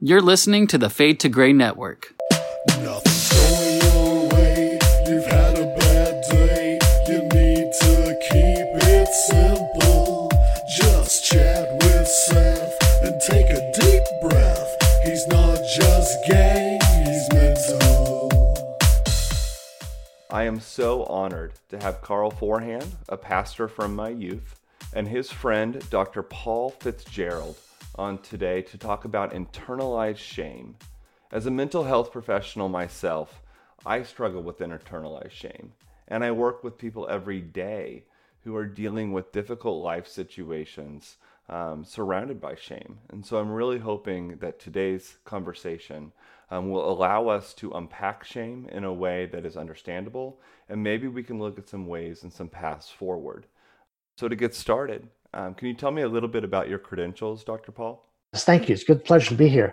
You're listening to the Fade to Gray Network. I am so honored to have Karl Forehand, a pastor from my youth, and his friend, Dr. Paul Fitzgerald, on today to talk about internalized shame. As a mental health professional myself, I struggle with internalized shame, and I work with people every day who are dealing with difficult life situations um, surrounded by shame. And so I'm really hoping that today's conversation um, will allow us to unpack shame in a way that is understandable, and maybe we can look at some ways and some paths forward. So, to get started, um, can you tell me a little bit about your credentials, Dr. Paul? Yes, Thank you. It's a good pleasure to be here.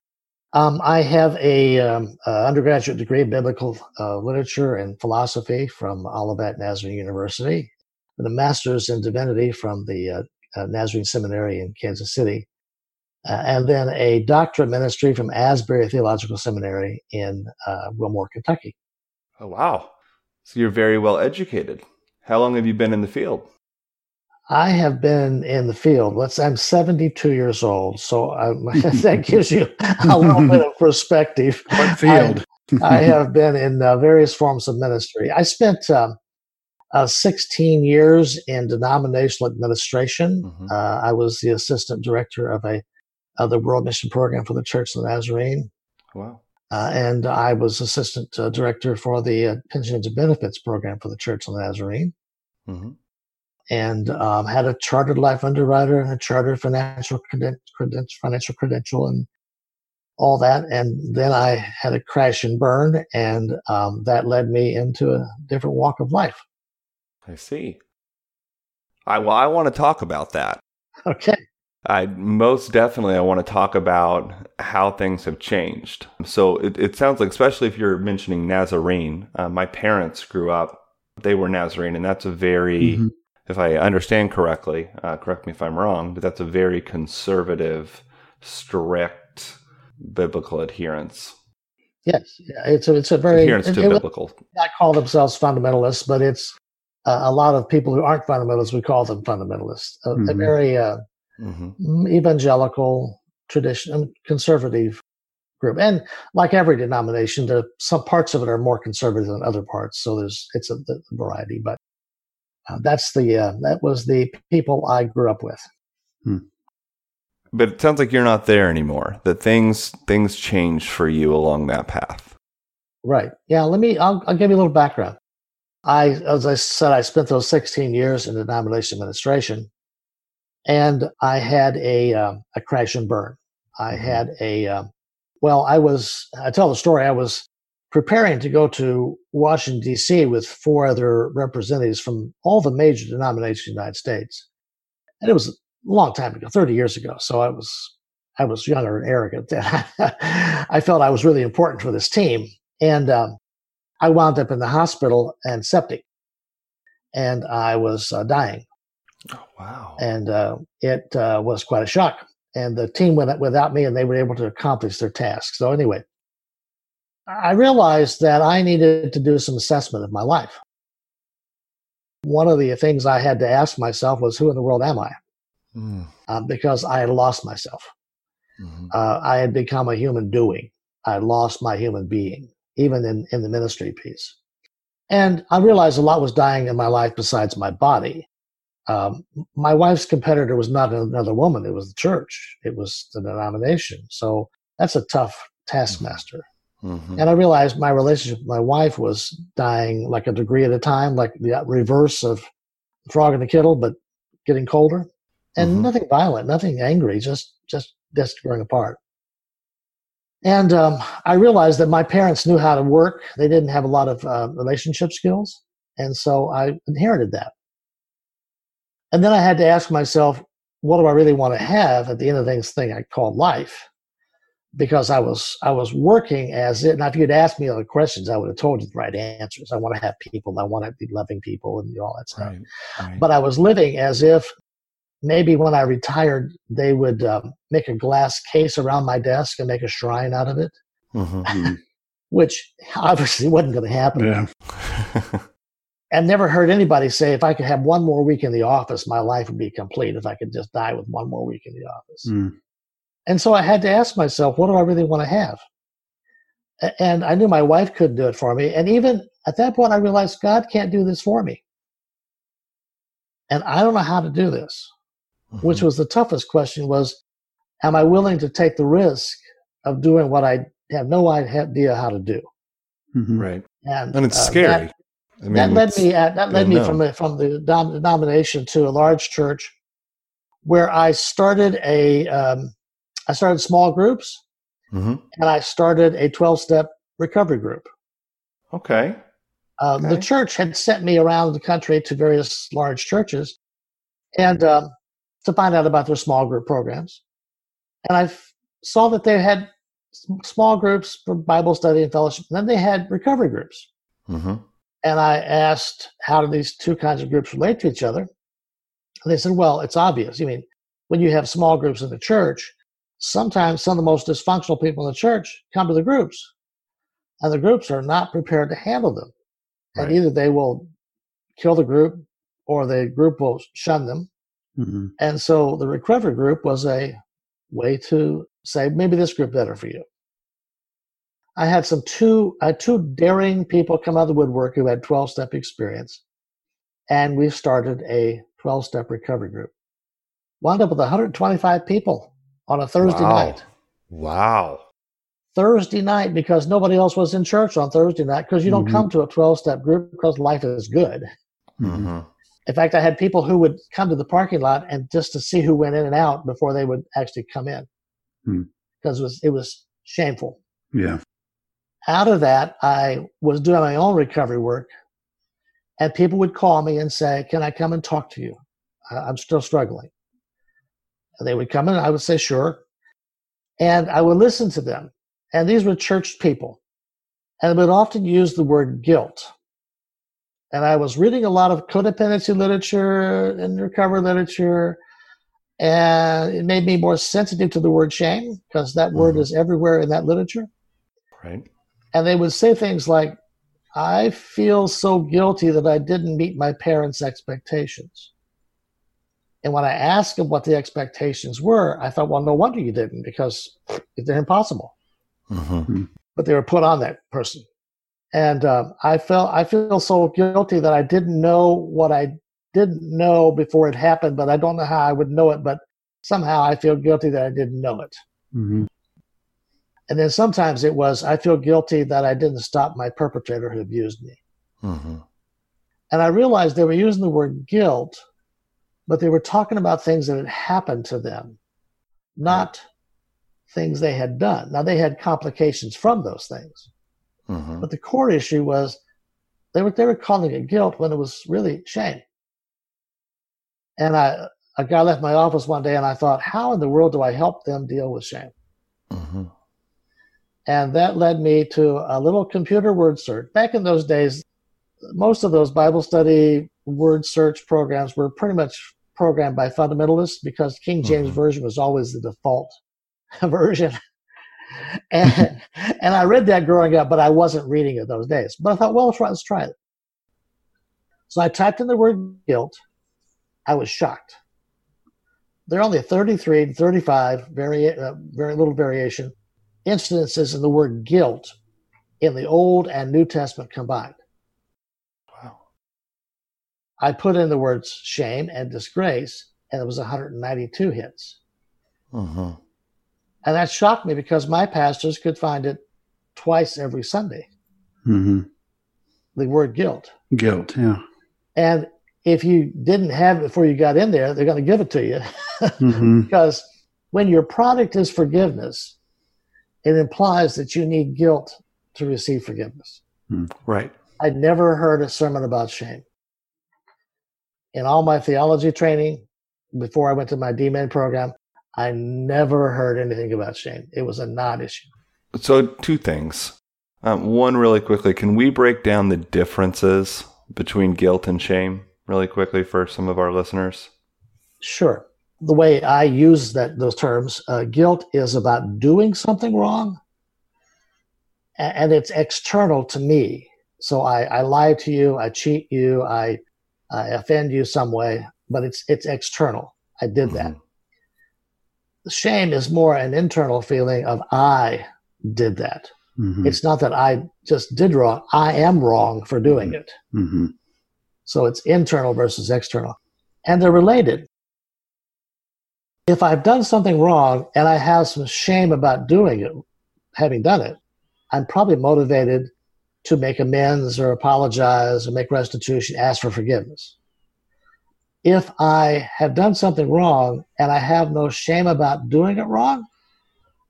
Um, I have a um, uh, undergraduate degree in biblical uh, literature and philosophy from Olivet Nazarene University, and a master's in divinity from the uh, uh, Nazarene Seminary in Kansas City, uh, and then a doctorate ministry from Asbury Theological Seminary in uh, Wilmore, Kentucky. Oh, wow. So, you're very well educated. How long have you been in the field? I have been in the field. Let's. I'm 72 years old, so I, that gives you a little bit of perspective. What field? I, I have been in uh, various forms of ministry. I spent um, uh, 16 years in denominational administration. Mhm. Uh, I was the assistant director of a of the World Mission Program for the Church of the Nazarene, Wow. uh, and I was assistant uh, director for the uh, Pensions and Benefits Program for the Church of the Nazarene hmm and um, had a chartered life underwriter and a chartered financial creden- creden- financial credential and all that. And then I had a crash and burn, and um, that led me into a different walk of life. I see. I, well, I want to talk about that. Okay. I most definitely I want to talk about how things have changed. So it, it sounds like, especially if you're mentioning Nazarene, uh, my parents grew up; they were Nazarene, and that's a very, Mhm. If I understand correctly, uh, correct me if I'm wrong, but that's a very conservative, strict biblical adherence. Yes, yeah, it's a, it's a very adherence to it biblical. not call themselves fundamentalists, but it's uh, a lot of people who aren't fundamentalists. We call them fundamentalists. A, a Mhm. very uh, hmm mm, evangelical, tradition, um, conservative group, and like every denomination, there some parts of it are more conservative than other parts. So there's it's a, a variety, but uh, that's the uh, that was the people I grew up with. But it sounds like you're not there anymore. That things things changed for you along that path. Right? Yeah. Let me. I'll, I'll give you a little background. I, as I said, I spent those 16 years in the denomination administration, and I had a um, a crash and burn. I Mhm. had a um, well. I was. I tell the story. I was preparing to go to Washington D.C. with four other representatives from all the major denominations in the United States, and it was a long time ago, 30 years ago. So I was I was younger and arrogant. I felt I was really important for this team, and um, I wound up in the hospital and septic, and I was uh, dying, Oh wow. and uh, it uh, was quite a shock. And the team went without me, and they were able to accomplish their task. So anyway, I realized that I needed to do some assessment of my life. One of the things I had to ask myself was, "Who in the world am I?" Mm, Uh, because I had lost myself. mhm. uh, I had become a human doing. I lost my human being, even in, in the ministry piece. And I realized a lot was dying in my life besides my body. Um, my wife's competitor was not another woman, it was the church, it was the denomination. So that's a tough taskmaster. Mhm. And I realized my relationship with my wife was dying like a degree at a time, like the reverse of the frog in the kettle, but getting colder. And Mhm. nothing violent, nothing angry, just just just growing apart. And um, I realized that my parents knew how to work. They didn't have a lot of uh, relationship skills, and so I inherited that. And then I had to ask myself, what do I really want to have at the end of this thing I call life? Because I was I was working as it. Now, if you'd asked me other questions, I would have told you the right answers. I want to have people. I want to be loving people and all that stuff. Right. right. But I was living as if maybe when I retired, they would um, make a glass case around my desk and make a shrine out of it, Mhm. which obviously wasn't going to happen. Yeah. And never heard anybody say, if I could have one more week in the office, my life would be complete if I could just die with one more week in the office. Mm. And so I had to ask myself, what do I really want to have? And I knew my wife couldn't do it for me. And even at that point, I realized God can't do this for me. And I don't know how to do this, which was the toughest question was, am I willing to take the risk of doing what I have no idea how to do? Mhm. right. And, And it's uh, scary. that- I mean, that led me at, that led me no. from the, from the dom- denomination to a large church where I started a um, I started small groups Mhm. and I started a 12 step recovery group. Okay. Uh, The church had sent me around the country to various large churches and um, to find out about their small group programs. And I f- saw that they had small groups for Bible study and fellowship. And then they had recovery groups. hmm And I asked, how do these two kinds of groups relate to each other? And they said, well, it's obvious. I mean, when you have small groups in the church, sometimes some of the most dysfunctional people in the church come to the groups, and the groups are not prepared to handle them. And either they will kill the group or the group will shun them. Mhm. And so the recovery group was a way to say, maybe this group better for you. I had some two, I had two daring people come out of the woodwork who had 12 step experience. And we started a 12 step recovery group. Wound up with 125 people on a Thursday wow. night. Wow. Thursday night because nobody else was in church on Thursday night because you don't Mhm. come to a 12 step group because life is good. Mhm. hmm In fact, I had people who would come to the parking lot and just to see who went in and out before they would actually come in, Hmm. because it was it was shameful. Yeah. Out of that, I was doing my own recovery work, and people would call me and say, "Can I come and talk to you? I'm still struggling." And they would come in, and I would say, "Sure," and I would listen to them. And these were church people, and they would often use the word guilt. And I was reading a lot of codependency literature and recovery literature, and it made me more sensitive to the word shame because that word Mhm. is everywhere in that literature. Right. And they would say things like, I feel so guilty that I didn't meet my parents' expectations. And when I asked them what the expectations were, I thought, well, no wonder you didn't because they're impossible. hmm But they were put on that person. And um, I felt I feel so guilty that I didn't know what I didn't know before it happened, but I don't know how I would know it. But somehow I feel guilty that I didn't know it. Mhm. And then sometimes it was I feel guilty that I didn't stop my perpetrator who abused me. hmm And I realized they were using the word guilt, but they were talking about things that had happened to them, not things they had done. Now they had complications from those things, hmm but the core issue was they were they were calling it guilt when it was really shame. And I a guy left my office one day and I thought, how in the world do I help them deal with shame? hmm And that led me to a little computer word search. Back in those days, most of those Bible study word search programs were pretty much programmed by fundamentalists because King James Mhm. Version was always the default version. and, and I read that growing up, but I wasn't reading it those days. But I thought, well, let's try, let's try it. So I typed in the word guilt. I was shocked. There are only 33 to 35, very, uh, very little variation instances of the word guilt in the Old and New Testament combined. I put in the words shame and disgrace, and it was 192 hits. hmm And that shocked me because my pastors could find it twice every Sunday, Mhm. the word guilt. Guilt. Yeah. And if you didn't have it before you got in there, they're going to give it to you. hmm because when your product is forgiveness, it implies that you need guilt to receive forgiveness. Right. I'd never heard a sermon about shame. In all my theology training, before I went to my DMin program, I never heard anything about shame. It was a non issue. So, two things. Um, one, really quickly, can we break down the differences between guilt and shame really quickly for some of our listeners? Sure. the way I use that those terms, uh, guilt is about doing something wrong, and it's external to me. So I, I lie to you, I cheat you, I, I offend you some way, but it's it's external. I did that. Mhm. Shame is more an internal feeling of I did that. Mhm. It's not that I just did wrong. I am wrong for doing it. Mhm. So it's internal versus external. And they're related. If I've done something wrong and I have some shame about doing it, having done it, I'm probably motivated to make amends or apologize or make restitution, ask for forgiveness. If I have done something wrong and I have no shame about doing it wrong,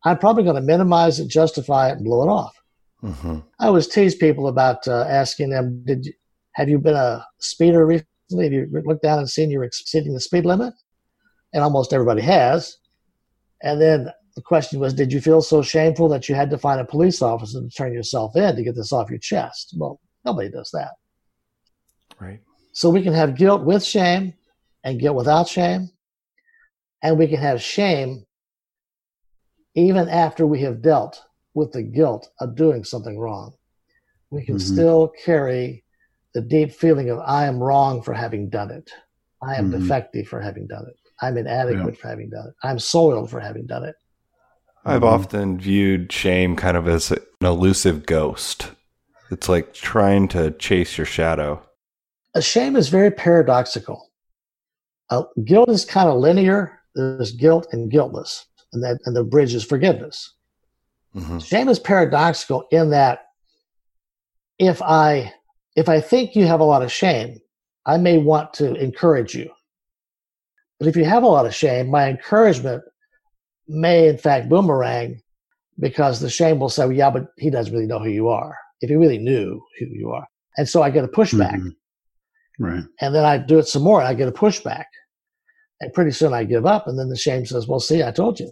I'm probably going to minimize it, justify it, and blow it off. Mhm. I always tease people about uh, asking them, "Did you, have you been a speeder recently? Have you looked down and seen you're exceeding the speed limit?" And almost everybody has. And then the question was, "Did you feel so shameful that you had to find a police officer to turn yourself in to get this off your chest?" Well, nobody does that. Right. So we can have guilt with shame and guilt without shame. And we can have shame even after we have dealt with the guilt of doing something wrong. We can Mhm. still carry the deep feeling of I am wrong for having done it. I am Mhm. defective for having done it. I'm inadequate for having done it. I'm soiled for having done it. I've Mhm. often viewed shame kind of as an elusive ghost. It's like trying to chase your shadow. A shame is very paradoxical. Uh, guilt is kind of linear. There's guilt and guiltless, and that and the bridge is forgiveness. Mhm. Shame is paradoxical in that if I if I think you have a lot of shame, I may want to encourage you. But if you have a lot of shame, my encouragement may in fact boomerang because the shame will say, well, yeah, but he doesn't really know who you are. If he really knew who you are. And so I get a pushback. Mhm. Right. And then I do it some more and I get a pushback. And pretty soon I give up. And then the shame says, Well, see, I told you.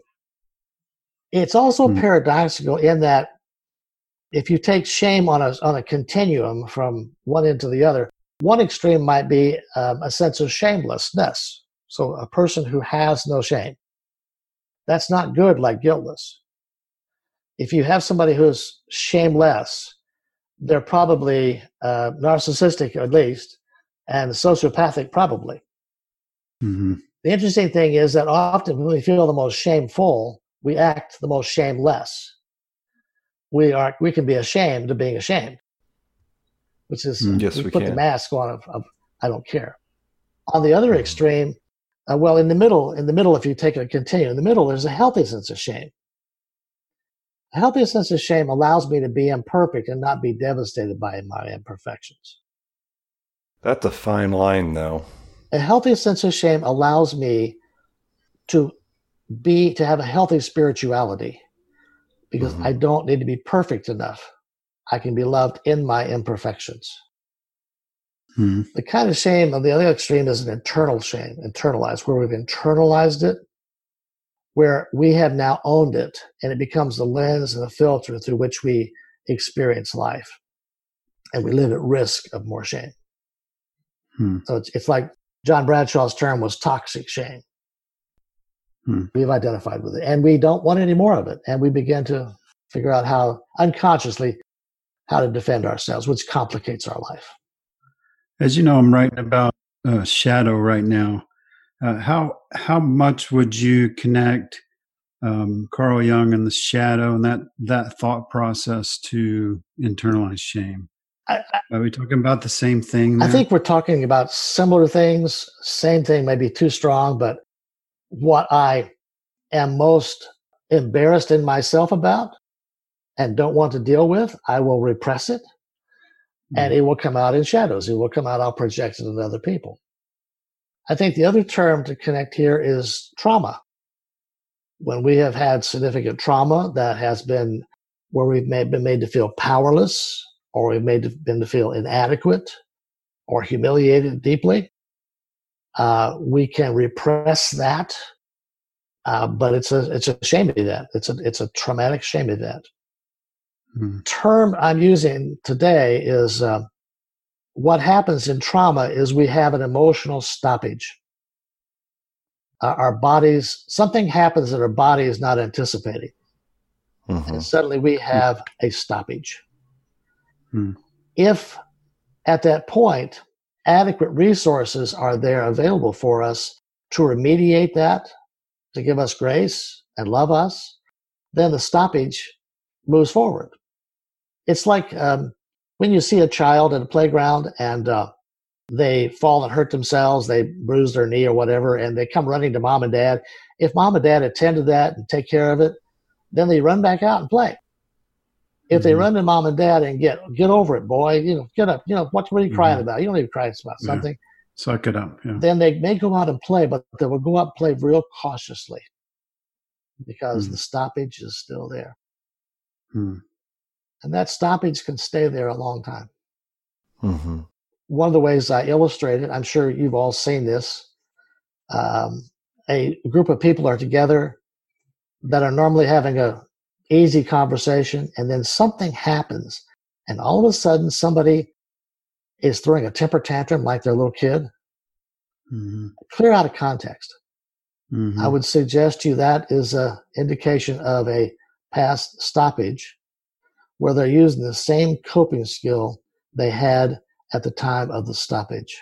It's also Hmm. paradoxical in that if you take shame on a, on a continuum from one end to the other, one extreme might be um, a sense of shamelessness. So a person who has no shame. That's not good like guiltless. If you have somebody who's shameless, they're probably uh, narcissistic at least, and sociopathic probably. Mhm. The interesting thing is that often when we feel the most shameful, we act the most shameless. We are we can be ashamed of being ashamed, which is Mm. Yes, we we put the mask on of, of I don't care. On the other Mhm. extreme, uh, well, in the middle, in the middle, if you take a continuum, in the middle, there's a healthy sense of shame. A healthy sense of shame allows me to be imperfect and not be devastated by my imperfections. That's a fine line, though. a healthy sense of shame allows me to be to have a healthy spirituality because Mhm. I don't need to be perfect enough. I can be loved in my imperfections. Mhm. The kind of shame on the other extreme is an internal shame, internalized, where we've internalized it, where we have now owned it, and it becomes the lens and the filter through which we experience life. And we live at risk of more shame. Hmm. So it's, it's like John Bradshaw's term was toxic shame. Hmm. We've identified with it, and we don't want any more of it. And we begin to figure out how, unconsciously, how to defend ourselves, which complicates our life. As you know, I'm writing about uh, shadow right now. Uh, how how much would you connect um, Carl Jung and the shadow and that that thought process to internalized shame? I, Are we talking about the same thing? I think we're talking about similar things. Same thing, maybe too strong, but what I am most embarrassed in myself about and don't want to deal with, I will repress it and it will come out in shadows. It will come out, I'll project it on other people. I think the other term to connect here is trauma. When we have had significant trauma that has been where we've made, been made to feel powerless or we've made to, been to feel inadequate or humiliated deeply, uh, we can repress that. Uh, but it's a it's a shame event. It's a it's a traumatic shame event Hmm. term I'm using today is uh, what happens in trauma is we have an emotional stoppage. uh, our bodies, something happens that our body is not anticipating. Mhm. And suddenly we have a stoppage. Hmm. If at that point adequate resources are there available for us to remediate that, to give us grace and love us, then the stoppage moves forward. It's like um, when you see a child at a playground and uh, they fall and hurt themselves, they bruise their knee or whatever, and they come running to mom and dad. If mom and dad attend to that and take care of it, then they run back out and play. If they Mhm. run to mom and dad and get get over it, boy, you know, get up, you know, what, what are you crying Mhm. about? You don't to cry about Yeah. something. Suck it up. Yeah. Then they may go out and play, but they will go out and play real cautiously because Mhm. the stoppage is still there. And that stoppage can stay there a long time. Mhm. one of the ways I illustrate it, I'm sure you've all seen this. Um, a group of people are together that are normally having a easy conversation, and then something happens, and all of a sudden somebody is throwing a temper tantrum like their little kid. Mhm. Clear out of context. Mhm. I would suggest to you that is a indication of a past stoppage where they're using the same coping skill they had at the time of the stoppage.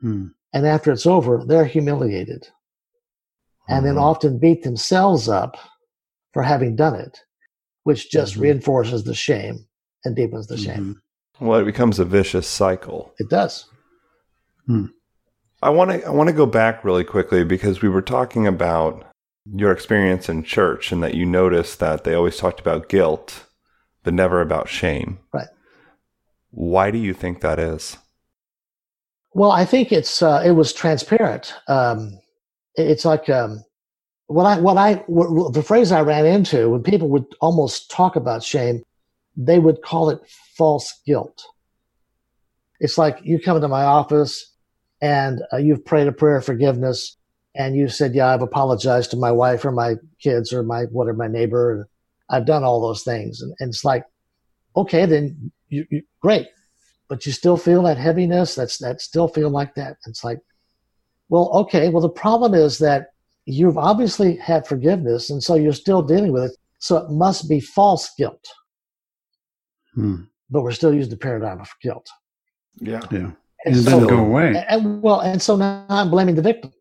Hmm. And after it's over, they're humiliated and then Mhm. often beat themselves up for having done it, which just Mhm. reinforces the shame and deepens the shame. Mhm. Well, it becomes a vicious cycle. It does. I want to I want to go back really quickly because we were talking about your experience in church and that you noticed that they always talked about guilt but never about shame. Right. Why do you think that is? Well, I think it's uh, it was transparent. Um, it's like um, what I what I what, the phrase I ran into when people would almost talk about shame, they would call it false guilt. It's like you come into my office and uh, you've prayed a prayer of forgiveness and you said, "Yeah, I've apologized to my wife or my kids or my whatever my neighbor, I've done all those things." And, and it's like, okay, then you, you great but you still feel that heaviness that's that still feel like that it's like well okay well the problem is that you've obviously had forgiveness and so you're still dealing with it so it must be false guilt Hmm. but we're still using the paradigm of guilt Yeah. Yeah. and, And it so, doesn't go away. and well and so now i'm blaming the victim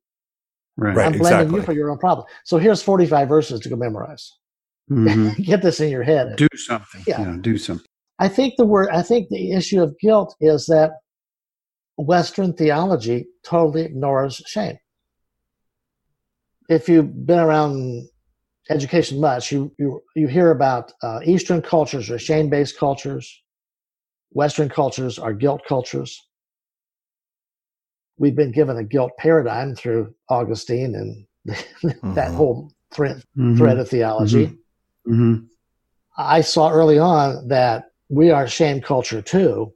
Right. Right. i'm blaming exactly. you for your own problem so here's 45 verses to go memorize Mhm. get this in your head Do something. Yeah. Yeah. Do something. I think the word, I think the issue of guilt is that Western theology totally ignores shame. If you've been around education much, you you, you hear about uh, Eastern cultures are shame-based cultures. Western cultures are guilt cultures. We've been given a guilt paradigm through Augustine and that Mhm. whole thread, Mhm. thread of theology. Mhm. I saw early on that we are shame culture too.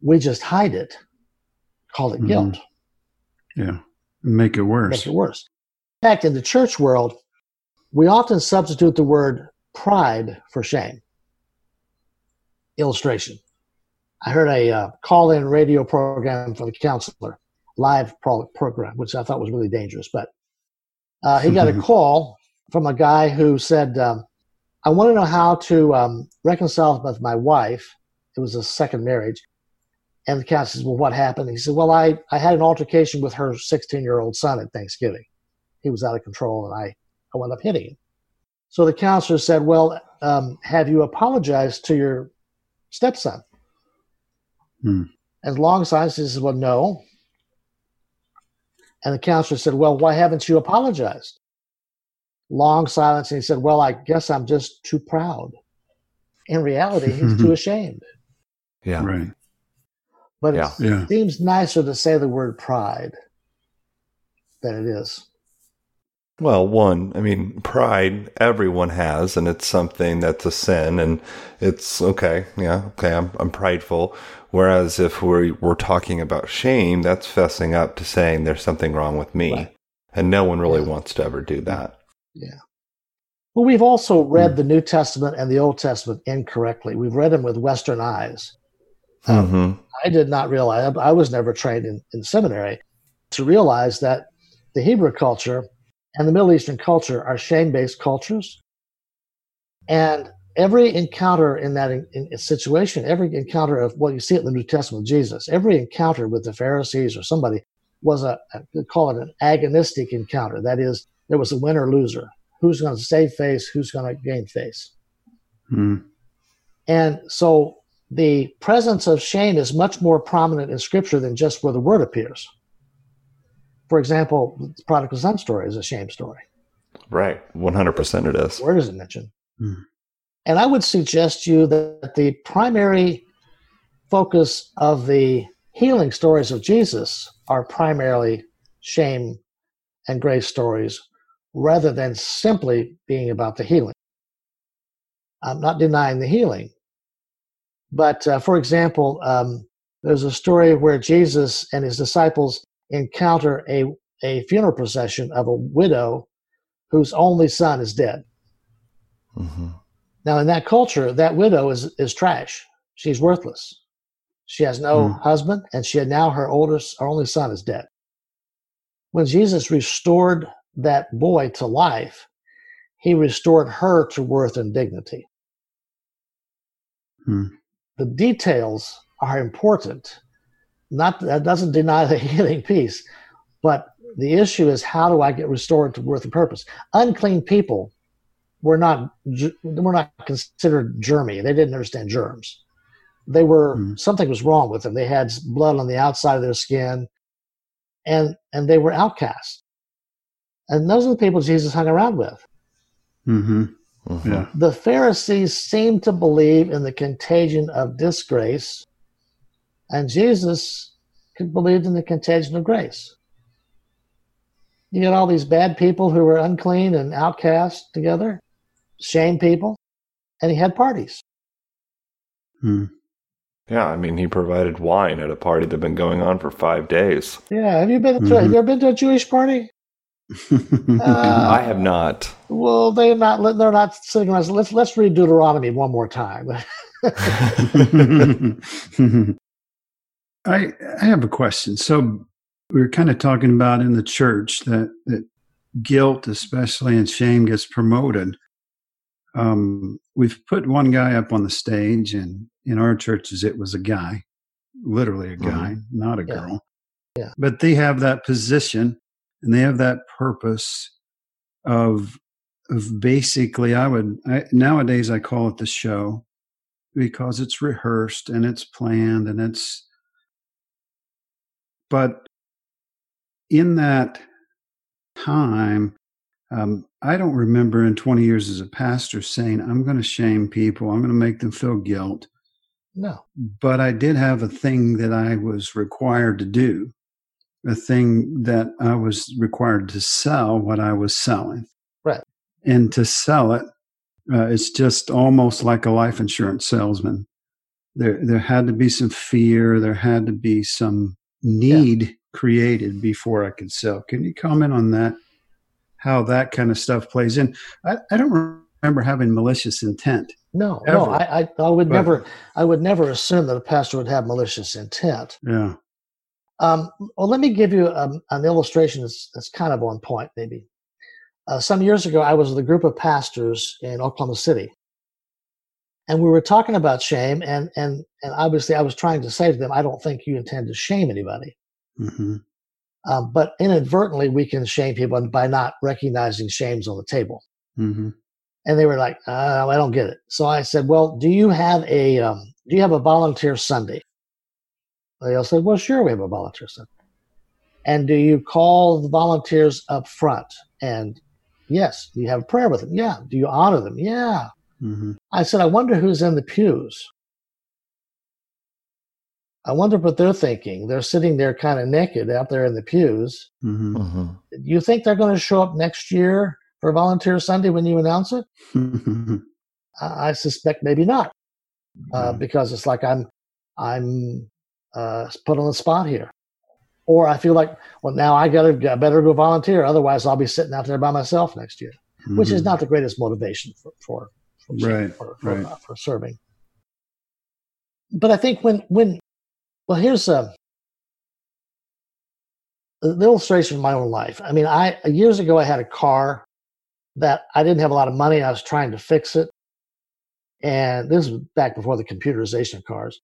We just hide it, call it Mhm. guilt, Yeah. Make it worse. make it worse. In fact, in the church world, we often substitute the word pride for shame. Illustration. I heard a uh, call in radio program from a counselor, live pro- program, which I thought was really dangerous. But uh, he got a call from a guy who said, um, I want to know how to um, reconcile with my wife. It was a second marriage. And the counselor says, Well, what happened? He said, Well, I, I had an altercation with her 16 year old son at Thanksgiving. He was out of control and I, I wound up hitting him. So the counselor said, Well, um, have you apologized to your stepson? Hmm. And long silence, he says, Well, no. And the counselor said, Well, why haven't you apologized? Long silence, and he said, Well, I guess I'm just too proud. In reality, he's too ashamed. Yeah. Right. But Yeah. it Yeah. seems nicer to say the word pride than it is. Well, one, I mean, pride everyone has, and it's something that's a sin, and it's okay. Yeah, okay, I'm, I'm prideful. Whereas if we're, we're talking about shame, that's fessing up to saying there's something wrong with me. Right. And no one really Yeah. wants to ever do that. Well, we've also read the New Testament and the Old Testament incorrectly. We've read them with Western eyes. Um, hmm I did not realize, I was never trained in, in seminary to realize that the Hebrew culture and the Middle Eastern culture are shame based cultures. And every encounter in that in, in situation, every encounter of what you see in the New Testament with Jesus, every encounter with the Pharisees or somebody was a, a call it an agonistic encounter. That is, there was a winner loser. Who's going to save face? Who's going to gain face? Hmm. And so the presence of shame is much more prominent in Scripture than just where the word appears. For example, the prodigal son story is a shame story. Right. 100% it is. Where does it mention? Hmm. And I would suggest to you that the primary focus of the healing stories of Jesus are primarily shame and grace stories rather than simply being about the healing. I'm not denying the healing. But uh, for example, um, there's a story where Jesus and his disciples encounter a, a funeral procession of a widow whose only son is dead. hmm Now, in that culture, that widow is, is trash. She's worthless. She has no Hmm. husband, and she had now her oldest, her only son is dead. When Jesus restored that boy to life, he restored her to worth and dignity. Hmm. The details are important. Not that doesn't deny the healing piece, but the issue is how do I get restored to worth and purpose? Unclean people were not were not considered germy. They didn't understand germs. They were Hmm. something was wrong with them. They had blood on the outside of their skin, and and they were outcasts. And those are the people Jesus hung around with. hmm hmm Yeah. The Pharisees seemed to believe in the contagion of disgrace, and Jesus believed in the contagion of grace. You get all these bad people who were unclean and outcast together, shame people, and he had parties. Hmm. Yeah, I mean, he provided wine at a party that had been going on for five days. Yeah, have you been to Mhm. have you ever been to a Jewish party? Uh, I have not. Well, they're not. They're not sitting around. Let's let's read Deuteronomy one more time. I I have a question. So we were kind of talking about in the church that that guilt, especially and shame, gets promoted. Um, we've put one guy up on the stage, and in our churches, it was a guy, literally a guy, not a Yeah. girl. Yeah. But they have that position, and they have that purpose of of basically. I would I, nowadays I call it the show because it's rehearsed and it's planned and it's but in that time um, i don't remember in 20 years as a pastor saying i'm going to shame people. I'm going to make them feel guilt. No, but i did have a thing that i was required to do a thing that i was required to sell what i was selling Right. and to sell it uh, it's just almost like a life insurance salesman. There, there had to be some fear. There had to be some need created before I could sell. Can you comment on that? How that kind of stuff plays in? I, I don't remember having malicious intent. no, no. I, I I would But- never. I would never assume that a pastor would have malicious intent. Yeah. Um, well, let me give you um, an illustration that's, that's kind of on point, maybe. Uh, some years ago, I was with a group of pastors in Oklahoma City, and we were talking about shame, and and and obviously, I was trying to say to them, I don't think you intend to shame anybody, hmm um, but inadvertently, we can shame people by not recognizing shames on the table. hmm And they were like, uh, I don't get it. So I said, Well, do you have a um, do you have a volunteer Sunday? They all said, Well, sure, we have a volunteer Sunday. And do you call the volunteers up front? And yes, do you have a prayer with them? Yeah. Do you honor them? Yeah. hmm I said, I wonder who's in the pews. I wonder what they're thinking. They're sitting there kind of naked out there in the pews. hmm hmm You think they're going to show up next year for Volunteer Sunday when you announce it? I I suspect maybe not, uh, because it's like I'm I'm uh, put on the spot here, or I feel like well now I gotta I better go volunteer, otherwise I'll be sitting out there by myself next year, which is not the greatest motivation for for for, Mm-hmm. Right, for, for, right. uh, for serving. But I think when when well here's a the illustration of my own life. I mean, I years ago I had a car that I didn't have a lot of money. I was trying to fix it, and this was back before the computerization of cars.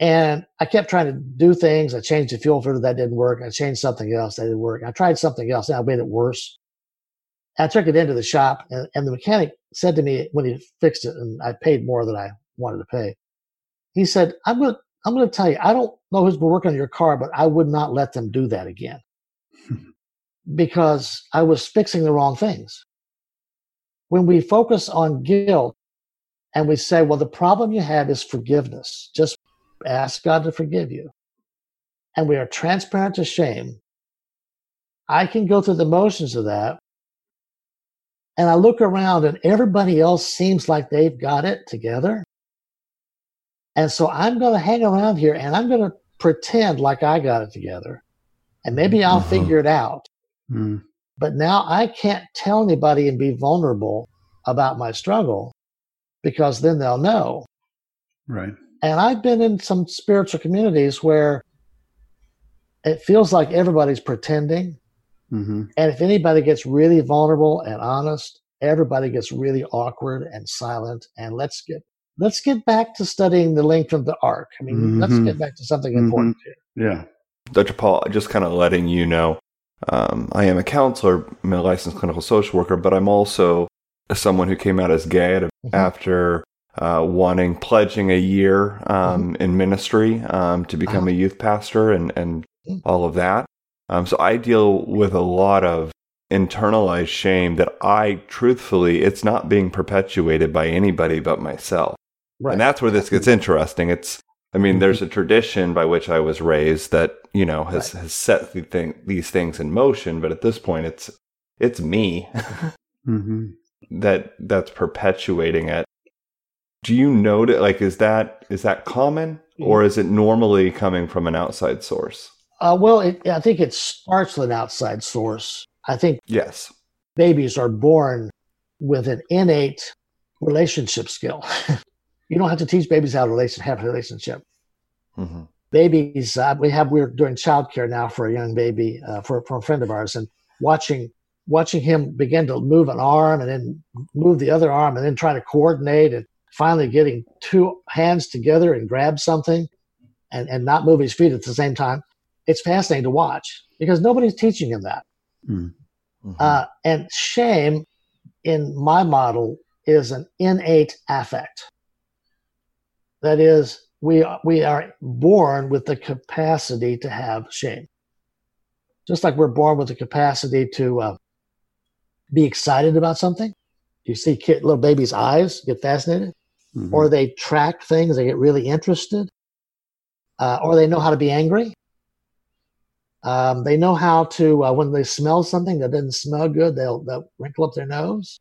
And I kept trying to do things. I changed the fuel filter that didn't work. I changed something else that didn't work. I tried something else and I made it worse. I took it into the shop, and, and the mechanic said to me when he fixed it, and I paid more than I wanted to pay. He said, "I'm going to I'm going to tell you, I don't know who's been working on your car, but I would not let them do that again because I was fixing the wrong things. When we focus on guilt and we say, well, the problem you have is forgiveness, just ask God to forgive you. And we are transparent to shame. I can go through the motions of that. And I look around and everybody else seems like they've got it together. And so I'm going to hang around here and I'm going to pretend like I got it together. And maybe I'll Uh-huh. figure it out. Mm. But now I can't tell anybody and be vulnerable about my struggle because then they'll know. Right. And I've been in some spiritual communities where it feels like everybody's pretending. hmm And if anybody gets really vulnerable and honest, everybody gets really awkward and silent. And let's get let's get back to studying the length of the ark. I mean, let's Mhm. get back to something important here. Yeah. Dr. Paul, just kind of letting you know, um, I am a counselor, I'm a licensed clinical social worker, but I'm also someone who came out as gay at a, Mhm. after uh, wanting, pledging a year um, in ministry um, to become Uh-huh. a youth pastor and, and all of that. Um, so I deal with a lot of internalized shame that I truthfully, it's not being perpetuated by anybody but myself. Right. And that's where this gets interesting. It's, I mean, there's a tradition by which I was raised that you know has has set the thing, these things in motion. But at this point, it's it's me hmm that that's perpetuating it. Do you notice? Like, is that is that common, or is it normally coming from an outside source? Uh, well, it, I think it starts with an outside source. I think Yes. babies are born with an innate relationship skill. you don't have to teach babies how to relation, have a relationship. hmm Babies, uh, we have we're doing childcare now for a young baby uh, for for a friend of ours, and watching watching him begin to move an arm and then move the other arm and then try to coordinate and finally getting two hands together and grab something and, and not move his feet at the same time. It's fascinating to watch because nobody's teaching him that. Mhm. Uh, and shame, in my model, is an innate affect. That is, we are, we are born with the capacity to have shame. Just like we're born with the capacity to uh, be excited about something. You see kid, little babies' eyes get fascinated, Mhm. or they track things, they get really interested, uh, or they know how to be angry. Um, they know how to, uh, when they smell something that doesn't smell good, they'll, they'll wrinkle up their nose.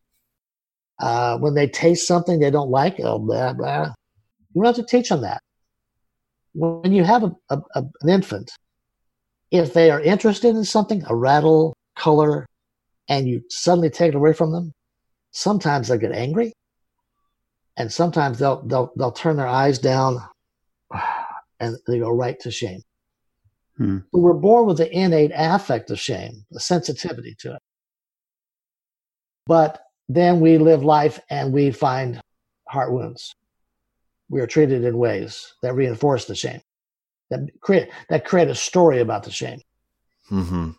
Uh, when they taste something they don't like, they'll blah, blah. You don't have to teach them that. When you have a, a, a- an infant, if they are interested in something, a rattle, color, and you suddenly take it away from them, sometimes they'll get angry, and sometimes they'll they'll they'll turn their eyes down, and they go right to shame. Hmm. So we're born with the innate affect of shame, the sensitivity to it. But then we live life and we find heart wounds. We are treated in ways that reinforce the shame, that create that create a story about the shame. hmm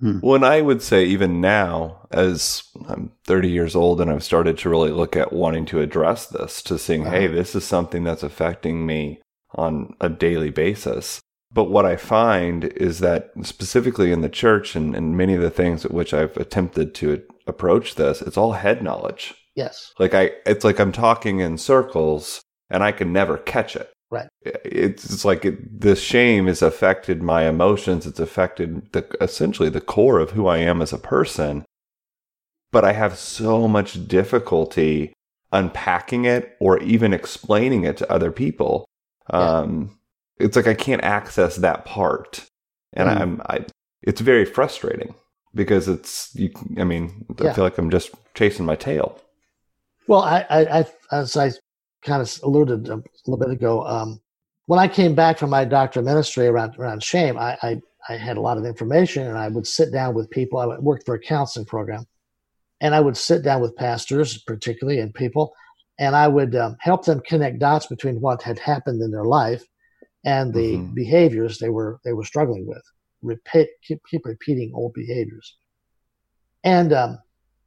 Hmm. Well, and I would say even now, as I'm 30 years old and I've started to really look at wanting to address this, to seeing, hey, Uh-huh. this is something that's affecting me on a daily basis. But what I find is that specifically in the church and, and many of the things at which I've attempted to approach this, it's all head knowledge. Yes. Like I, it's like I'm talking in circles and I can never catch it. Right. It's, it's like it, the shame has affected my emotions. It's affected the essentially the core of who I am as a person. But I have so much difficulty unpacking it or even explaining it to other people. Yeah. Um, it's like I can't access that part, and Mm. I'm I. It's very frustrating because it's you. I mean, I Yeah. feel like I'm just chasing my tail. Well, I, I, I as I kind of alluded a little bit ago, um, when I came back from my doctor of ministry around around shame, I, I I had a lot of information and I would sit down with people. I worked for a counseling program and I would sit down with pastors, particularly, and people, and I would um, help them connect dots between what had happened in their life and the Mhm. behaviors they were they were struggling with. Repeat, keep, keep repeating old behaviors, and um,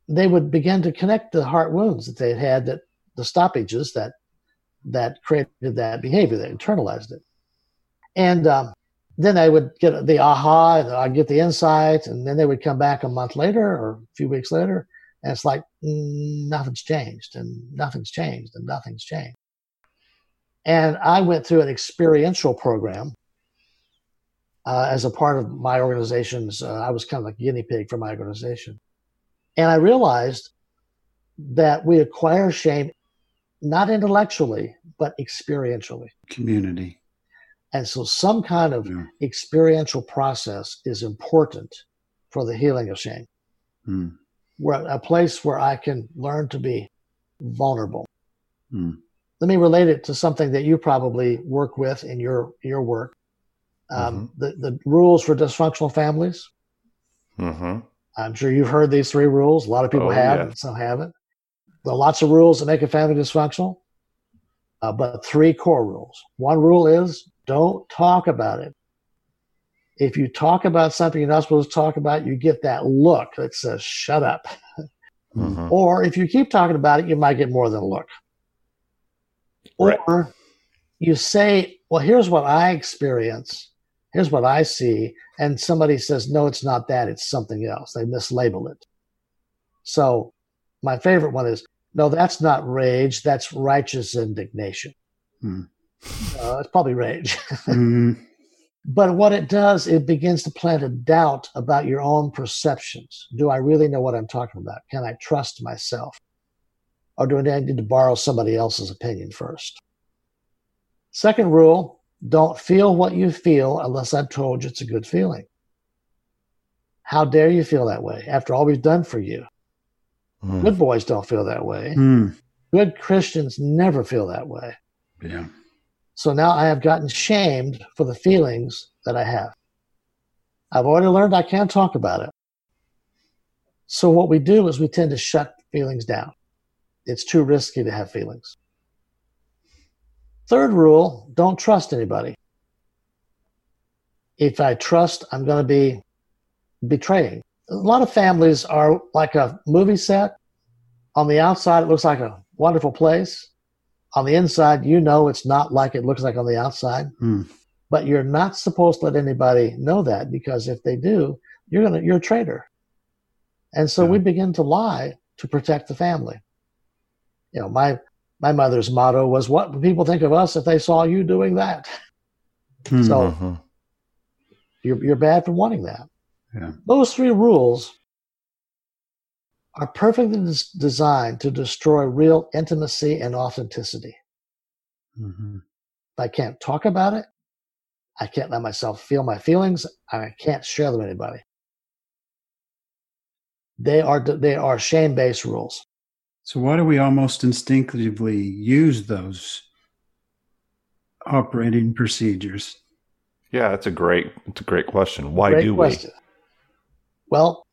they would begin to connect the heart wounds that they had had, that the stoppages that that created that behavior, that internalized it, and um, then I would get the aha, I'd get the insight, and then they would come back a month later or a few weeks later, and it's like mm, nothing's changed, and nothing's changed, and nothing's changed. And I went through an experiential program uh, as a part of my organization's. Uh, I was kind of a guinea pig for my organization, and I realized that we acquire shame not intellectually but experientially. Community. And so, some kind of Yeah. experiential process is important for the healing of shame. Hmm. Where a place where I can learn to be vulnerable. Hmm. Let me relate it to something that you probably work with in your your work. Um, the the rules for dysfunctional families. Mm-hmm. I'm sure you've heard these three rules. A lot of people Oh, have, yeah. and some haven't. There are lots of rules that make a family dysfunctional, uh, but three core rules. One rule is don't talk about it. If you talk about something you're not supposed to talk about, you get that look that says, shut up. Mm-hmm. Or if you keep talking about it, you might get more than a look. Right. Or you say, well, here's what I experience. Here's what I see. And somebody says, no, it's not that. It's something else. They mislabel it. So my favorite one is, no, that's not rage. That's righteous indignation. Hmm. Uh, it's probably rage. Mhm. But what it does, it begins to plant a doubt about your own perceptions. Do I really know what I'm talking about? Can I trust myself? Or do I need to borrow somebody else's opinion first? Second rule don't feel what you feel unless I've told you it's a good feeling. How dare you feel that way after all we've done for you? Mm. Good boys don't feel that way. Hmm. Good Christians never feel that way. Yeah. So now I have gotten shamed for the feelings that I have. I've already learned I can't talk about it. So what we do is we tend to shut feelings down. It's too risky to have feelings. Third rule don't trust anybody. If I trust, I'm going to be betraying. A lot of families are like a movie set. On the outside, it looks like a wonderful place on the inside, you know it's not like it looks like on the outside. Hmm. But you're not supposed to let anybody know that because if they do, you're gonna you're a traitor. And so Yeah. we begin to lie to protect the family. You know, my my mother's motto was, "What would people think of us if they saw you doing that?" Hmm. So Mhm. you're you're bad for wanting that. Yeah. Those three rules are perfectly des- designed to destroy real intimacy and authenticity. Mhm. I can't talk about it, I can't let myself feel my feelings, I can't share them with anybody. They are they are shame based rules. So why do we almost instinctively use those operating procedures? Yeah, that's a great. It's a great question. Why Great do question. Well,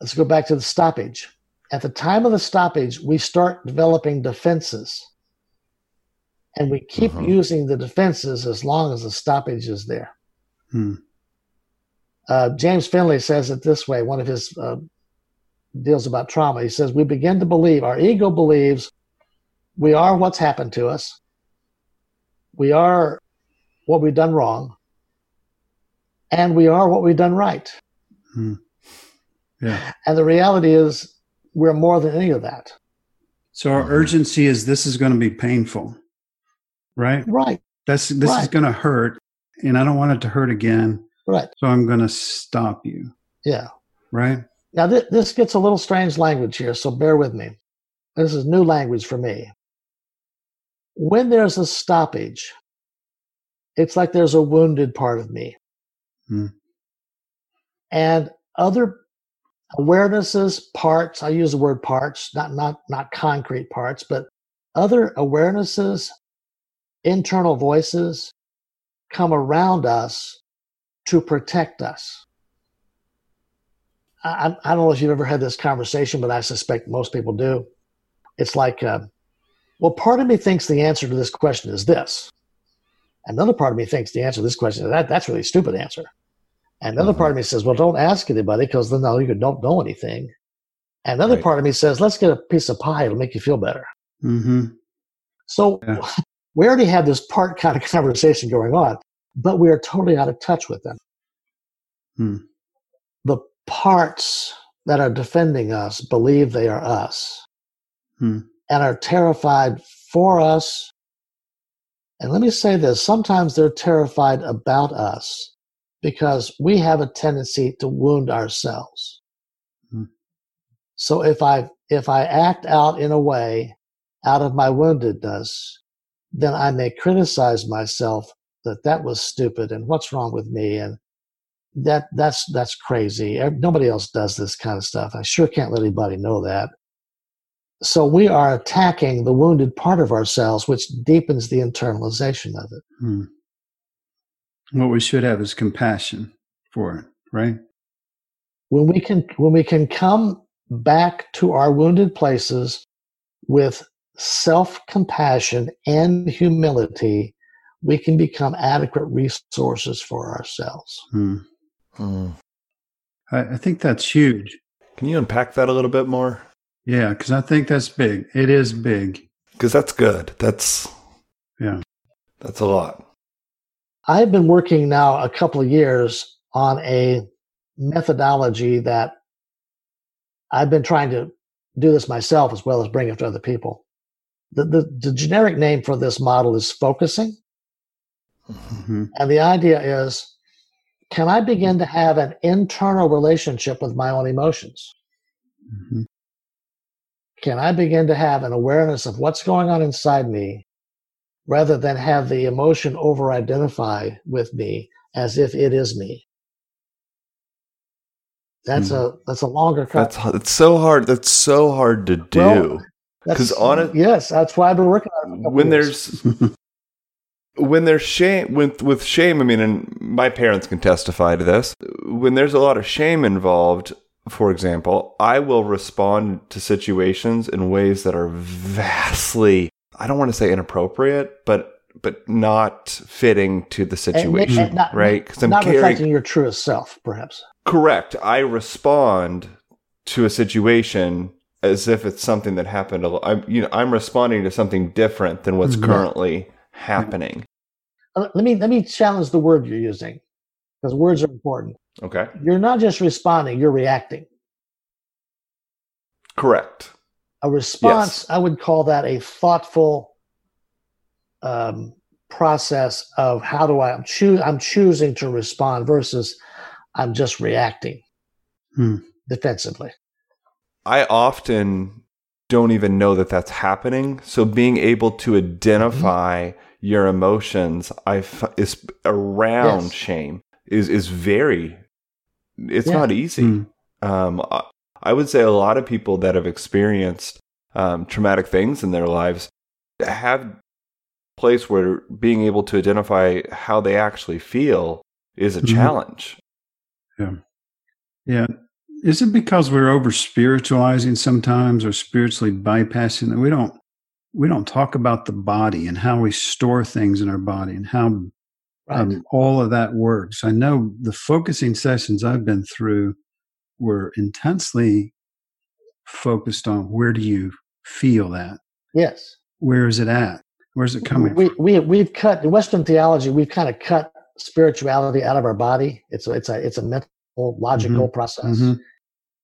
let's go back to the stoppage. At the time of the stoppage, we start developing defenses, and we keep Mhm. using the defenses as long as the stoppage is there. Hmm. Uh, James Finley says it this way. One of his uh, deals about trauma. He says we begin to believe our ego believes we are what's happened to us. We are what we've done wrong, and we are what we've done right. Hmm. Yeah. And the reality is, we're more than any of that. So our urgency is this is going to be painful, right? Right, That's this is going to hurt, and I don't want it to hurt again. right. So I'm going to stop you, Yeah. right? Now, th- this gets a little strange language here, so bear with me. This is new language for me. When there's a stoppage, it's like there's a wounded part of me. Hmm. And other awarenesses, parts, I use the word parts, not, not, not concrete parts, but other awarenesses, internal voices come around us to protect us. I, I don't know if you've ever had this conversation, but I suspect most people do. It's like, uh, well, part of me thinks the answer to this question is this. Another part of me thinks the answer to this question is that that's really stupid answer. And another Mhm. part of me says, well, don't ask anybody because then now you don't know anything. And another Right. part of me says, let's get a piece of pie. It'll make you feel better. hmm So Yeah. we already have this part kind of conversation going on, but we are totally out of touch with them. Hmm. The parts that are defending us believe they are us Hmm. and are terrified for us. And let me say this sometimes they're terrified about us because we have a tendency to wound ourselves. Hmm. So if I if I act out in a way out of my woundedness, then I may criticize myself that that was stupid and what's wrong with me and that that's that's crazy. Nobody else does this kind of stuff. I sure can't let anybody know that. So we are attacking the wounded part of ourselves, which deepens the internalization of it. Hmm. What we should have is compassion for it, right? When we can when we can come back to our wounded places with self-compassion and humility, we can become adequate resources for ourselves. Hmm. Hmm. I, I think that's huge. Can you unpack that a little bit more? Yeah, because I think that's big. It is big. Because that's good. That's Yeah. that's a lot. I've been working now a couple of years on a methodology that I've been trying to do this myself as well as bring it to other people. The, the, the generic name for this model is focusing. hmm And the idea is can I begin to have an internal relationship with my own emotions? hmm Can I begin to have an awareness of what's going on inside me rather than have the emotion over identify with me as if it is me? That's Hmm. a that's a longer cut. That's it's so hard. That's so hard to do. Well, 'cause on it- yes, that's why I've been working on it. for a couple when years. there's when there's shame with with shame i mean and my parents can testify to this when there's a lot of shame involved for example i will respond to situations in ways that are vastly i don't want to say inappropriate but but not fitting to the situation and not, right because i'm not carrying reflecting your truest self, perhaps. correct i respond to a situation as if it's something that happened a i'm you know i'm responding to something different than what's Mhm. currently happening Uh, Let me let me challenge the word you're using because words are important. okay You're not just responding; you're reacting. correct A response, I would call that a thoughtful um, process of how do I I'm, choo- I'm choosing to respond versus I'm just reacting Hmm. defensively. I often don't even know that that's happening. So being able to identify your emotions, I f- is around Yes. shame is is very. It's Yeah. not easy. Hmm. Um, I, I would say a lot of people that have experienced um, traumatic things in their lives have place where being able to identify how they actually feel is a Mhm. challenge. Yeah. Yeah. Is it because we're over spiritualizing sometimes or spiritually bypassing that we don't we don't talk about the body and how we store things in our body and how Right. um, all of that works. I know the focusing sessions I've been through were intensely focused on where do you feel that? yes. Where is it at? Where's it coming we, from? we we've cut in Western theology. We've kind of cut spirituality out of our body. It's a, it's a it's a mental logical process. Mhm.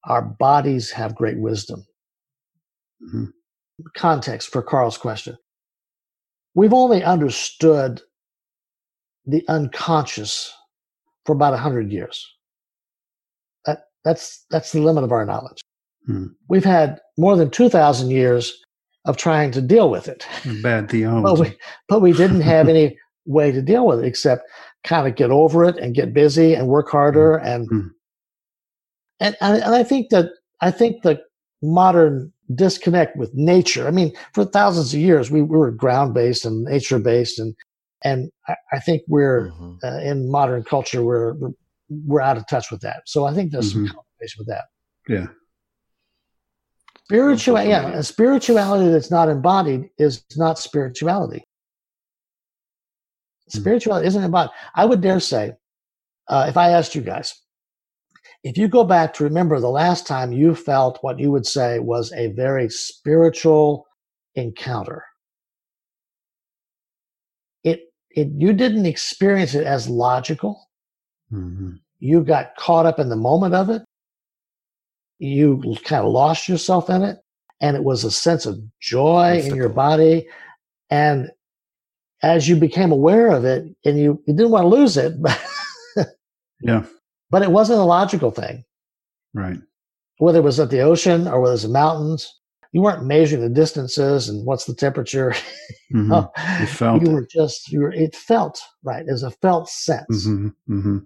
Our bodies have great wisdom. Mhm. Context for Karl's question. We've only understood the unconscious for about hundred years. That that's that's the limit of our knowledge. Hmm. We've had more than two thousand years of trying to deal with it. Bad theology. Well, we, but we didn't have any way to deal with it except kind of get over it and get busy and work harder and Mhm. and and I think that I think the modern disconnect with nature. I mean, for thousands of years we, we were ground based and nature based, and And I, I think we're Mhm. uh, in modern culture we're, we're we're out of touch with that. So I think there's some Mhm. combination with that. Yeah. Spiritual, yeah, a spirituality that's not embodied is not spirituality. Hmm. Spirituality isn't embodied. I would dare say, uh, if I asked you guys, if you go back to remember the last time you felt what you would say was a very spiritual encounter, it it you didn't experience it as logical. Hmm You got caught up in the moment of it. You kind of lost yourself in it, and it was a sense of joy in your Mystical. body. And as you became aware of it, and you, you didn't want to lose it, but, Yeah. but it wasn't a logical thing. Right. Whether it was at the ocean or whether it was the mountains, you weren't measuring the distances and what's the temperature. hmm Oh, You felt you were just you were. It felt right. It was a felt sense. hmm hmm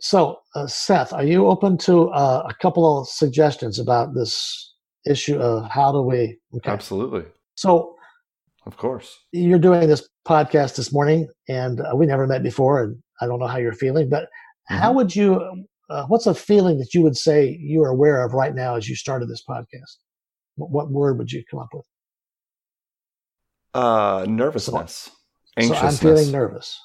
So, uh, Seth, are you open to uh, a couple of suggestions about this issue of how do we? Okay. Absolutely. So, Of course. you're doing this podcast this morning, and uh, we never met before, and I don't know how you're feeling, but how Mhm. would you? Uh, what's a feeling that you would say you are aware of right now as you started this podcast? What, what word would you come up with? Uh, nervousness, So I'm feeling nervous.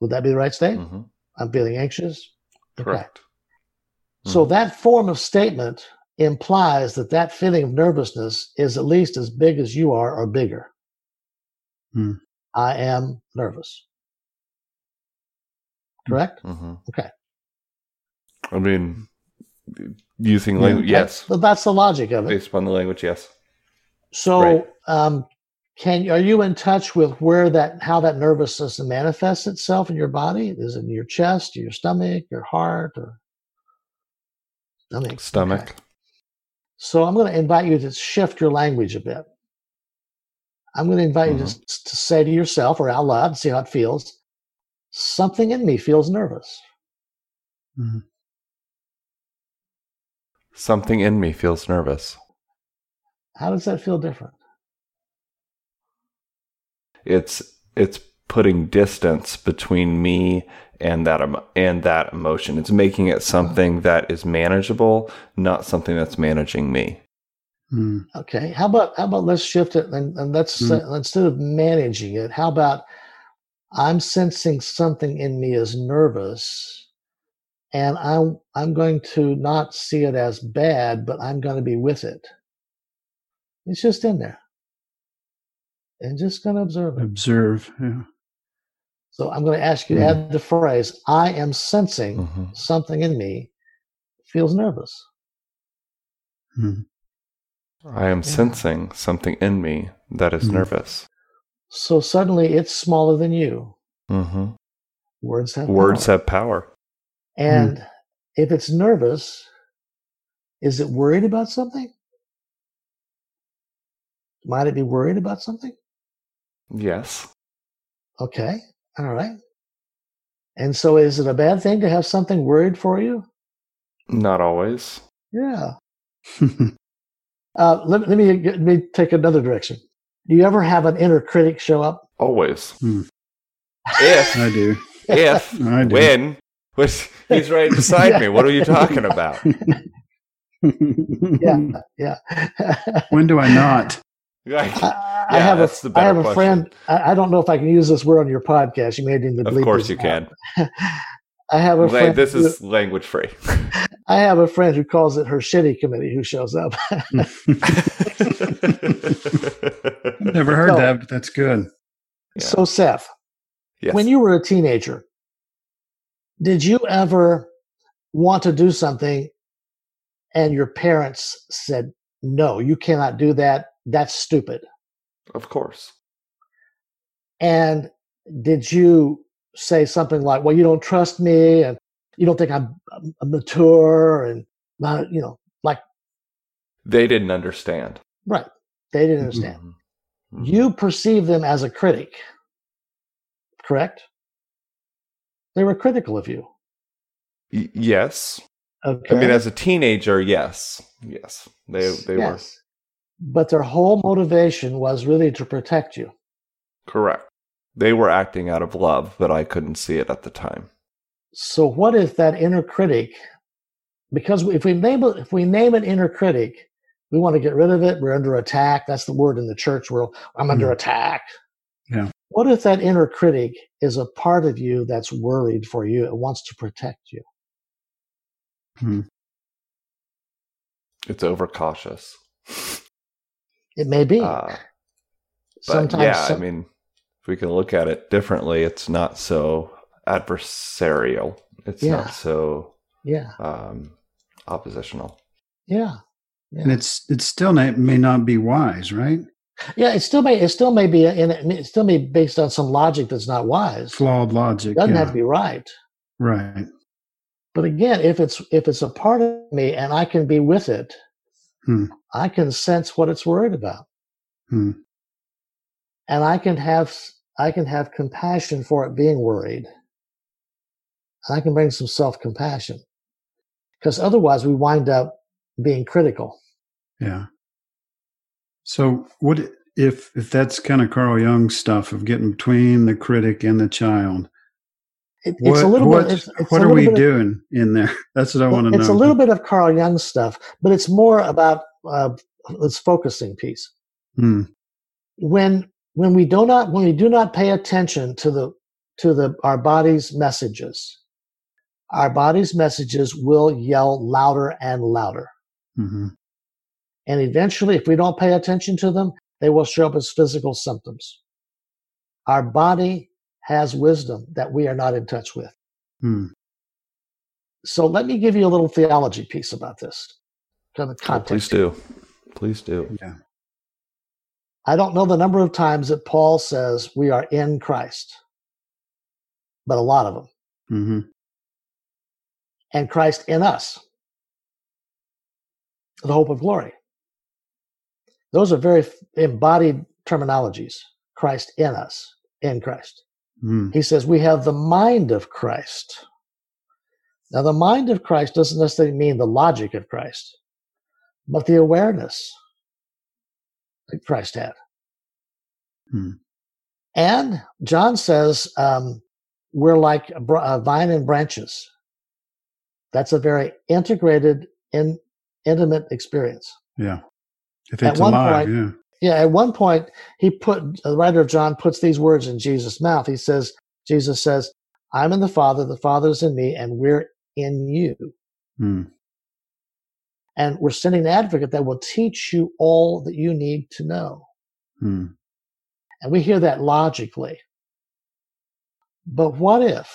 Would that be the right state? Mhm. I'm feeling anxious. Okay. Correct. So Mhm. that form of statement implies that that feeling of nervousness is at least as big as you are or bigger. Hmm. I am nervous. Correct? Mhm. Okay. I mean, using Yeah. language, yes. That- that's the logic of it. Based upon the language, yes. So, Right. um, can are you in touch with where that how that nervousness manifests itself in your body? Is it in your chest, your stomach, your heart, or stomach? Stomach. Okay. So I'm going to invite you to shift your language a bit. I'm going to invite you to, mm-hmm. to say to yourself or out loud, see how it feels. Something in me feels nervous. Mm-hmm. Something in me feels nervous. How does that feel different? It's it's putting distance between me and that emo- and that emotion. It's making it something that is manageable, not something that's managing me. Mm. Okay. How about how about let's shift it and, and let's say, instead of managing it, how about I'm sensing something in me is nervous, and I'm I'm going to not see it as bad, but I'm going to be with it. It's just in there, and just going to observe it. Observe. Yeah. So I'm going to ask you to Mhm. add the phrase, I am sensing Mhm. something in me feels nervous. Mm. I am Yeah. sensing something in me that is Mhm. nervous. So suddenly it's smaller than you. hmm Words have Words power. have power. And if it's nervous, is it worried about something? Might it be worried about something? Yes. Okay. All right. And so is it a bad thing to have something worried for you? Not always. Yeah. Uh, let, let me let me take another direction. Do you ever have an inner critic show up? Always. Hmm. If I do. if I do. when which he's right beside me. What are you talking about? Yeah, yeah. when do I not? Like, I, I have that's the a I have better a question. friend. I, I don't know if I can use this word on your podcast. You may need to of bleep course you out. can. I have a Like, friend. this who- is language free. I have a friend who calls it her shitty committee who shows up. Never heard So- that, but that's good. Yeah. So, Seth, yes. when you were a teenager, did you ever want to do something and your parents said, no, you cannot do that? That's stupid. of course. And did you say something like, well, you don't trust me and you don't think I'm, I'm mature and not, you know, like, They didn't understand. right. They didn't understand. Mhm. Mhm. You perceive them as a critic, correct? They were critical of you. Y- yes. Okay. I mean, as a teenager, yes, yes, they they Yes. But their whole motivation was really to protect you. correct. they were acting out of love, but I couldn't see it at the time. So what if that inner critic? Because if we name it, if we name an inner critic, we want to get rid of it. We're under attack. That's the word in the church world. I'm under Mm. attack. Yeah. What if that inner critic is a part of you that's worried for you? It wants to protect you. Hmm. It's overcautious. It may be. Uh, but Sometimes, yeah, some- I mean, if we can look at it differently, it's not so adversarial. It's Yeah. not so yeah, um, oppositional. yeah, yeah. And it's it still may, may not be wise, right? Yeah, it still may it still may be in it still may be based on some logic that's not wise. Flawed logic. It doesn't yeah. have to be right. right. But again, if it's if it's a part of me and I can be with it, Hmm. I can sense what it's worried about. Hmm. And I can have I can have compassion for it being worried. And I can bring some self-compassion. Because otherwise we wind up being critical. Yeah. So what if if that's kind of Carl Jung stuff of getting between the critic and the child? It, What, it's a little what, bit it's, it's what are we of- doing in there? That's what I want to know. it's a little bit of Carl Jung stuff, but it's more about uh, this focusing piece. Hmm. When when we do not when we do not pay attention to the to the our body's messages, our body's messages will yell louder and louder, hmm and eventually, if we don't pay attention to them, they will show up as physical symptoms. Our body has wisdom that we are not in touch with. Hmm. So let me give you a little theology piece about this. Kind of Oh, context. please do. Please do. Yeah. I don't know the number of times that Paul says we are in Christ, but a lot of them. hmm And Christ in us, the hope of glory. Those are very embodied terminologies. Christ in us, in Christ. Hmm. He says we have the mind of Christ. Now, the mind of Christ doesn't necessarily mean the logic of Christ, but the awareness that Christ had. Hmm. And John says um, we're like a, a vine and branches. That's a very integrated, in, intimate experience. Yeah. If At one alive, point- yeah. Yeah, at one point, he put, the writer of John puts these words in Jesus' mouth. He says, Jesus says, I'm in the Father, the Father's in me, and we're in you. Hmm. And we're sending an advocate that will teach you all that you need to know. Hmm. And we hear that logically. But what if,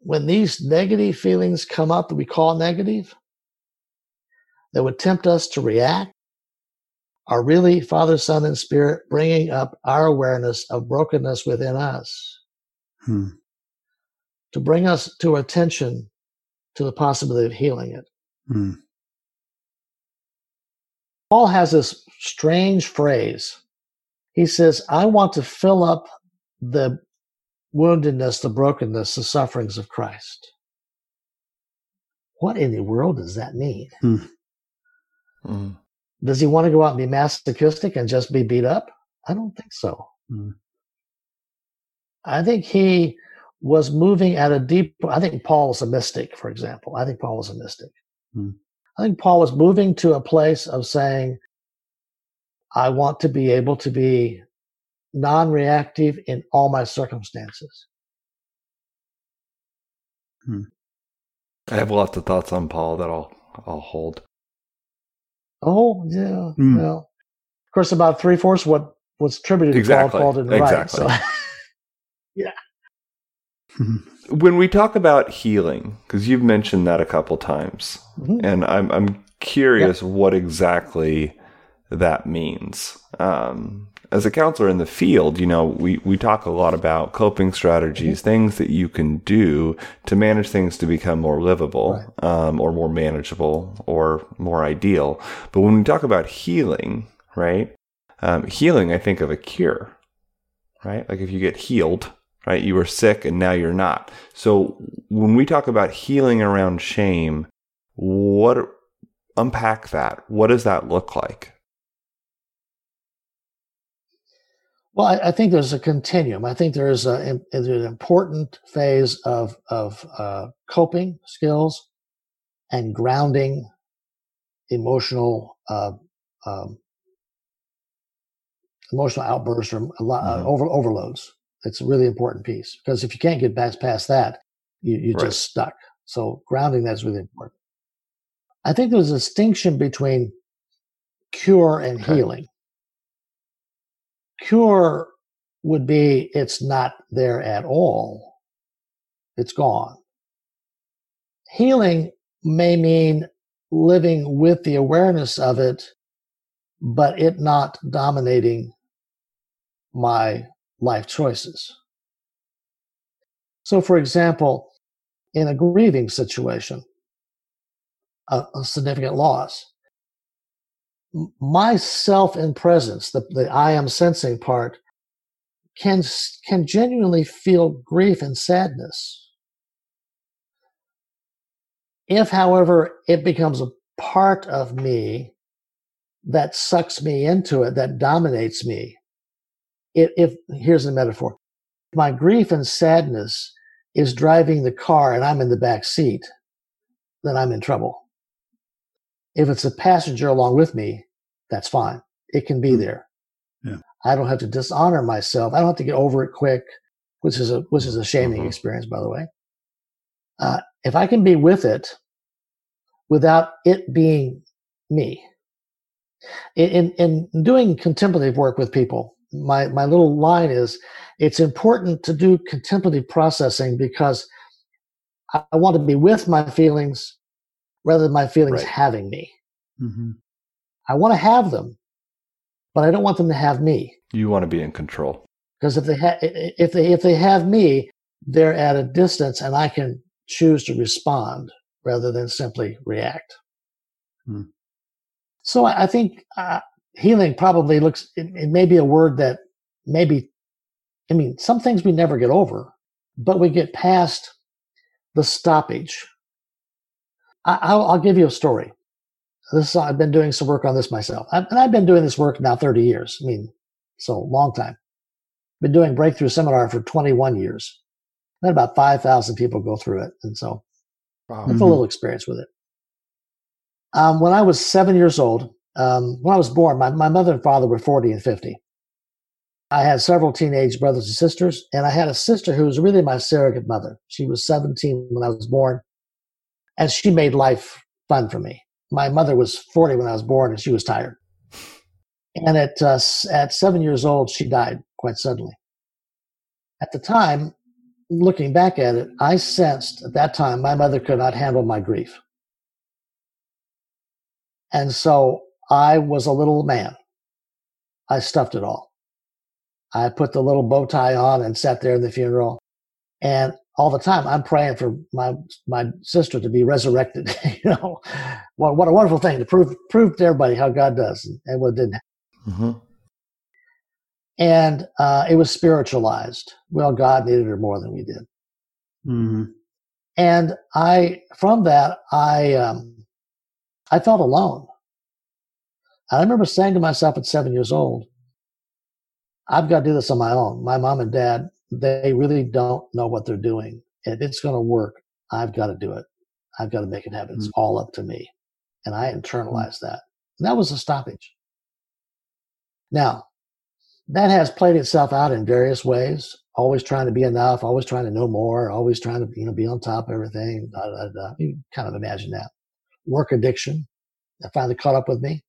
when these negative feelings come up that we call negative, that would tempt us to react, are really Father, Son, and Spirit bringing up our awareness of brokenness within us Hmm. to bring us to attention to the possibility of healing it. Hmm. Paul has this strange phrase. He says, I want to fill up the woundedness, the brokenness, the sufferings of Christ. What in the world does that mean? Mm. Does he want to go out and be masochistic and just be beat up? I don't think so. Hmm. I think he was moving at a deep, I think Paul was a mystic, for example. I think Paul was a mystic. Hmm. I think Paul was moving to a place of saying, I want to be able to be non reactive in all my circumstances. I have lots of thoughts on Paul that I'll I'll hold. Oh, yeah. Hmm. Well, of course, about three fourths what was attributed to Exactly, Paul, Paul didn't exactly. write. So, Hmm. When we talk about healing, because you've mentioned that a couple times, Mhm. and I'm I'm curious what exactly that means. Um, as a counselor in the field, you know, we, we talk a lot about coping strategies, things that you can do to manage things to become more livable, um, or more manageable, or more ideal. But when we talk about healing, right? Um, healing, I think of a cure, right? Like if you get healed, right? You were sick and now you're not. So when we talk about healing around shame, what unpack that? What does that look like? Well, I, I think there's a continuum. I think there is a, there's an important phase of of uh, coping skills and grounding emotional uh, um, emotional outbursts or a lot, uh, Mhm. over overloads. It's a really important piece because if you can't get past past that, you, you're Right. just stuck. So grounding that's really important. I think there's a distinction between cure and Okay. healing. Cure would be it's not there at all. It's gone. Healing may mean living with the awareness of it, but it not dominating my life choices. So, for example, in a grieving situation, a, a significant loss, m- my self in presence, the, the I am sensing part, can, can genuinely feel grief and sadness. If, however, it becomes a part of me that sucks me into it, that dominates me, if, if here's a metaphor my grief and sadness is driving the car and I'm in the back seat, then I'm in trouble. If it's a passenger along with me, that's fine. It can be Mm. there. Yeah. I don't have to dishonor myself. I don't have to get over it quick, which is a which is a shaming Mhm. experience, by the way. Uh, if I can be with it without it being me, in, in in doing contemplative work with people, my my little line is it's important to do contemplative processing because I, I want to be with my feelings rather than my feelings Right. having me. hmm I want to have them, but I don't want them to have me. You want to be in control. Because if they ha- if they if they have me, they're at a distance, and I can choose to respond rather than simply react. Hmm. So I, I think uh, healing probably looks. It, it may be a word that maybe. I mean, some things we never get over, but we get past the stoppage. I, I'll, I'll give you a story. This I've been doing some work on this myself, I, and I've been doing this work now thirty years. I mean, so long time. Been doing breakthrough seminar for twenty one years. Had about five thousand people go through it, and so Wow. I've Mhm. a little experience with it. Um, when I was seven years old, um, when I was born, my, my mother and father were 40 and 50. I had several teenage brothers and sisters, and I had a sister who was really my surrogate mother. She was 17 when I was born, and she made life fun for me. My mother was 40 when I was born, and she was tired. And at, uh, at seven years old, she died quite suddenly. At the time, looking back at it, I sensed at that time my mother could not handle my grief. And so I was a little man. I stuffed it all. I put the little bow tie on and sat there in the funeral. And all the time I'm praying for my my sister to be resurrected. you know, what, what a wonderful thing to prove prove to everybody how God does and what didn't. hmm And uh, it was spiritualized. Well, God needed her more than we did. hmm and I from that I um, I felt alone. I remember saying to myself at seven years old, "I've got to do this on my own. My mom and dad they really don't know what they're doing. If it's going to work, I've got to do it. I've got to make it happen. It's mm. all up to me." And I mm. internalized that. And that was a stoppage. Now, that has played itself out in various ways. Always trying to be enough, always trying to know more, always trying to you know be on top of everything. Da, da, da. You kind of imagine that. Work addiction that finally caught up with me.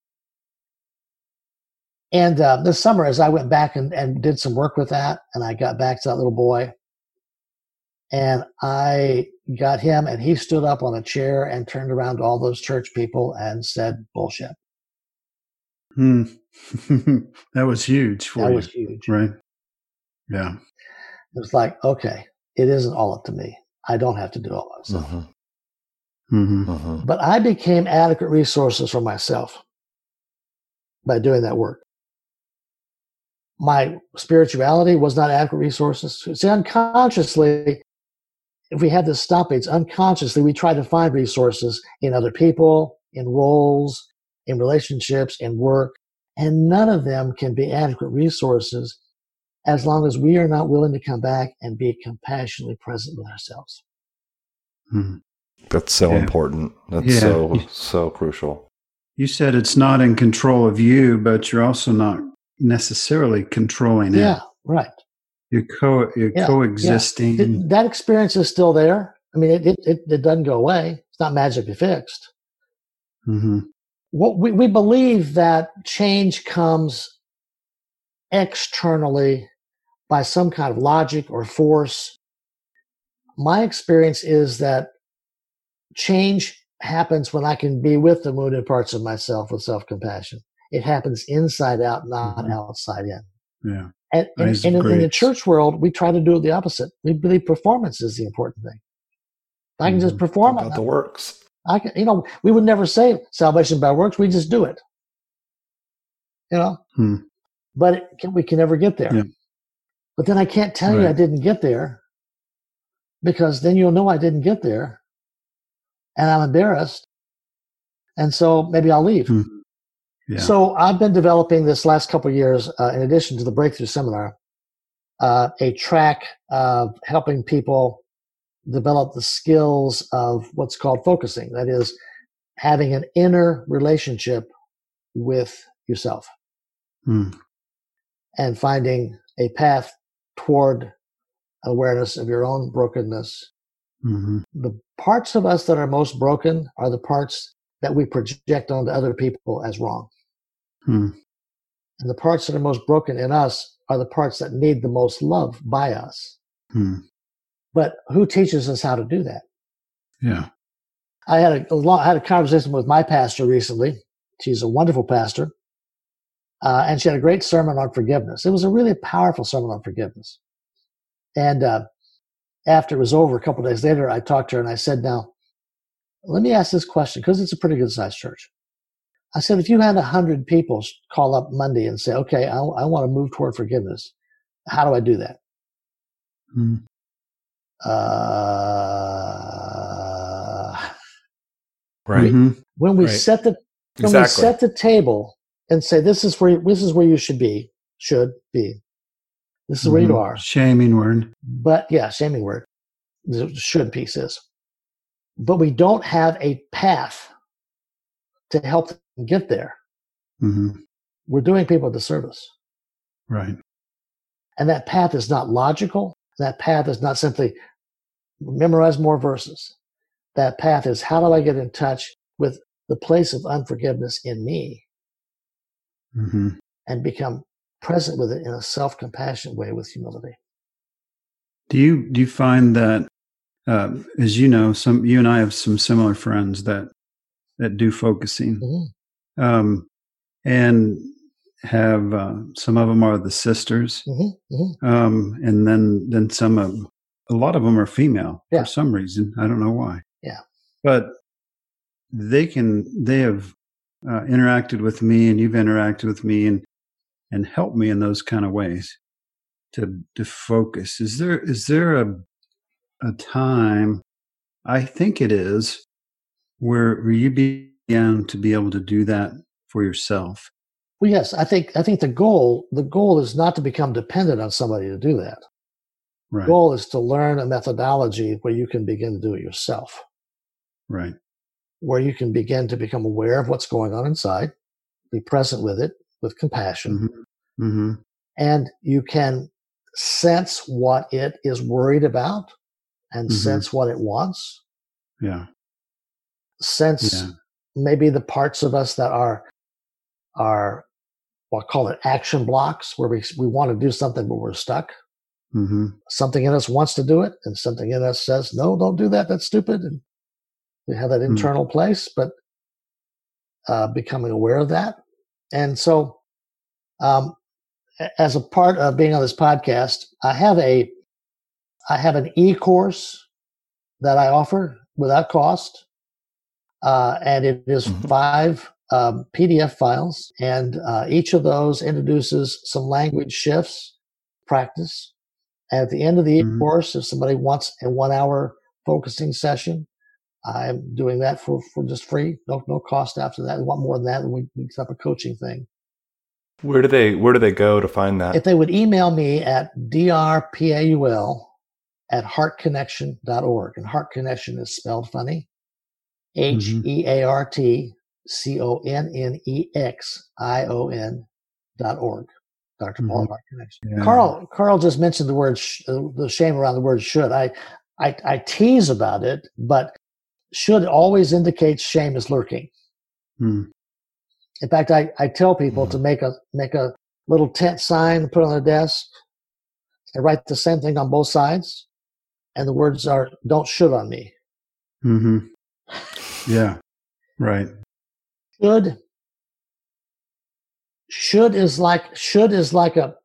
And uh, this summer, as I went back and, and did some work with that, and I got back to that little boy, and I got him, and he stood up on a chair and turned around to all those church people and said, "Bullshit." Hmm. that was huge for That you, was huge. right? Yeah. It was like, okay, it isn't all up to me. I don't have to do all myself. hmm hmm hmm But I became adequate resources for myself by doing that work. My spirituality was not adequate resources. See, unconsciously, if we had this stoppage, unconsciously, we try to find resources in other people, in roles, in relationships, in work, and none of them can be adequate resources as long as we are not willing to come back and be compassionately present with ourselves. Hmm. That's so Yeah. important. That's Yeah. so so crucial. You said it's not in control of you, but you're also not necessarily controlling Yeah, it. right. You're co you're Yeah, coexisting. Th- that experience is still there. I mean, it, it, it, it doesn't go away. It's not magically fixed. hmm What we, we believe that change comes externally by some kind of logic or force. My experience is that change happens when I can be with the wounded parts of myself with self compassion. It happens inside out, not Mhm. outside in. Yeah. And, and, and in, in the church world, we try to do the opposite. We believe performance is the important thing. If I can just Mhm. perform About it. the works. I can, you know, we would never say salvation by works. We just do it. You know, Hmm. but it can, we can never get there. Yeah. But then I can't tell you I didn't get there because then you'll know I didn't get there, and I'm embarrassed, and so maybe I'll leave. Hmm. Yeah. So I've been developing this last couple of years, uh, in addition to the Breakthrough Seminar, uh, a track of helping people develop the skills of what's called focusing. That is, having an inner relationship with yourself Hmm. and finding a path toward awareness of your own brokenness. hmm The parts of us that are most broken are the parts that we project onto other people as wrong. Hmm. And the parts that are most broken in us are the parts that need the most love by us. Hmm. But who teaches us how to do that? Yeah. I had a, a long, I had a conversation with my pastor recently. She's a wonderful pastor. Uh, and she had a great sermon on forgiveness. It was a really powerful sermon on forgiveness. And uh, after it was over, a couple days later, I talked to her and I said, Now, let me ask this question because it's a pretty good sized church. I said, if you had 100 people call up Monday and say, okay, I, I want to move toward forgiveness, how do I do that? Hmm. Uh, Right. Mhm. when we Right. set the when Exactly. we set the table and say this is where this is where you should be, should be, this is where you Mhm. are. Shaming word. But yeah, shaming word, the should piece is. But we don't have a path to help them get there. hmm We're doing people a disservice. Right. And that path is not logical. That path is not simply memorize more verses. That path is how do I get in touch with the place of unforgiveness in me hmm and become present with it in a self compassionate way with humility. Do you do you find that, uh, as you know, some you and I have some similar friends that that do focusing, Mhm. um, and have uh, some of them are the sisters, Mhm, mhm. um, and then then some of a lot of them are female Yeah. for some reason. I don't know why. Yeah. but they can they have uh, interacted with me, and you've interacted with me, and and helped me in those kind of ways to to focus. Is there is there a a time? I think it is where where you began to be able to do that for yourself. Well, yes, I think I think the goal the goal is not to become dependent on somebody to do that. Right. The goal is to learn a methodology where you can begin to do it yourself. right. where you can begin to become aware of what's going on inside, be present with it with compassion, hmm and you can sense what it is worried about and Mhm. sense what it wants, Yeah. sense Yeah. maybe the parts of us that are are well, I'll call it action blocks where we we want to do something but we're stuck. hmm Something in us wants to do it, and something in us says, "No, don't do that. That's stupid." And we have that Hmm. internal place, but uh, becoming aware of that, and so um, as a part of being on this podcast, I have a I have an e course that I offer without cost, uh, and it is Mhm. five um, PDF files, and uh, each of those introduces some language shifts, practice. And at the end of the Mhm. course, if somebody wants a one hour focusing session, I'm doing that for, for just free, no no cost after that. They want more than that, we, we set up a coaching thing. Where do they Where do they go to find that? If they would email me at drpaul at heartconnexion.org, and Heart Connexion is spelled funny, H E A R T C O N N E X I O N dot org. Dr. Paul Mhm. Heart Connexion. Yeah. Karl Karl just mentioned the word sh- uh, the shame around the word should. I, I I tease about it, but should always indicates shame is lurking. Hmm. In fact, I, I tell people Mhm. to make a make a little tent sign, put on their desk, and write the same thing on both sides. And the words are "Don't should on me." hmm Yeah. Right. Should should is like should is like a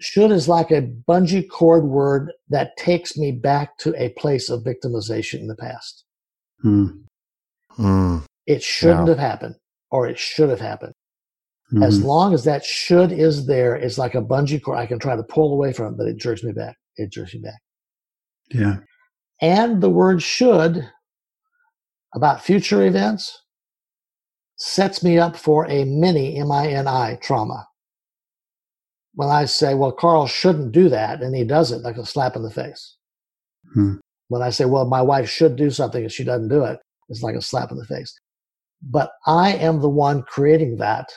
should is like a bungee cord word that takes me back to a place of victimization in the past. Hmm. Hmm. It shouldn't Yeah. have happened, or it should have happened. Mhm. As long as that should is there, it's like a bungee cord. I can try to pull away from it, but it jerks me back. It jerks me back. Yeah. And the word should about future events sets me up for a mini M-I-N-I trauma. When I say, well, Karl shouldn't do that, and he does it like a slap in the face. Hmm. When I say, well, my wife should do something and she doesn't do it, it's like a slap in the face. But I am the one creating that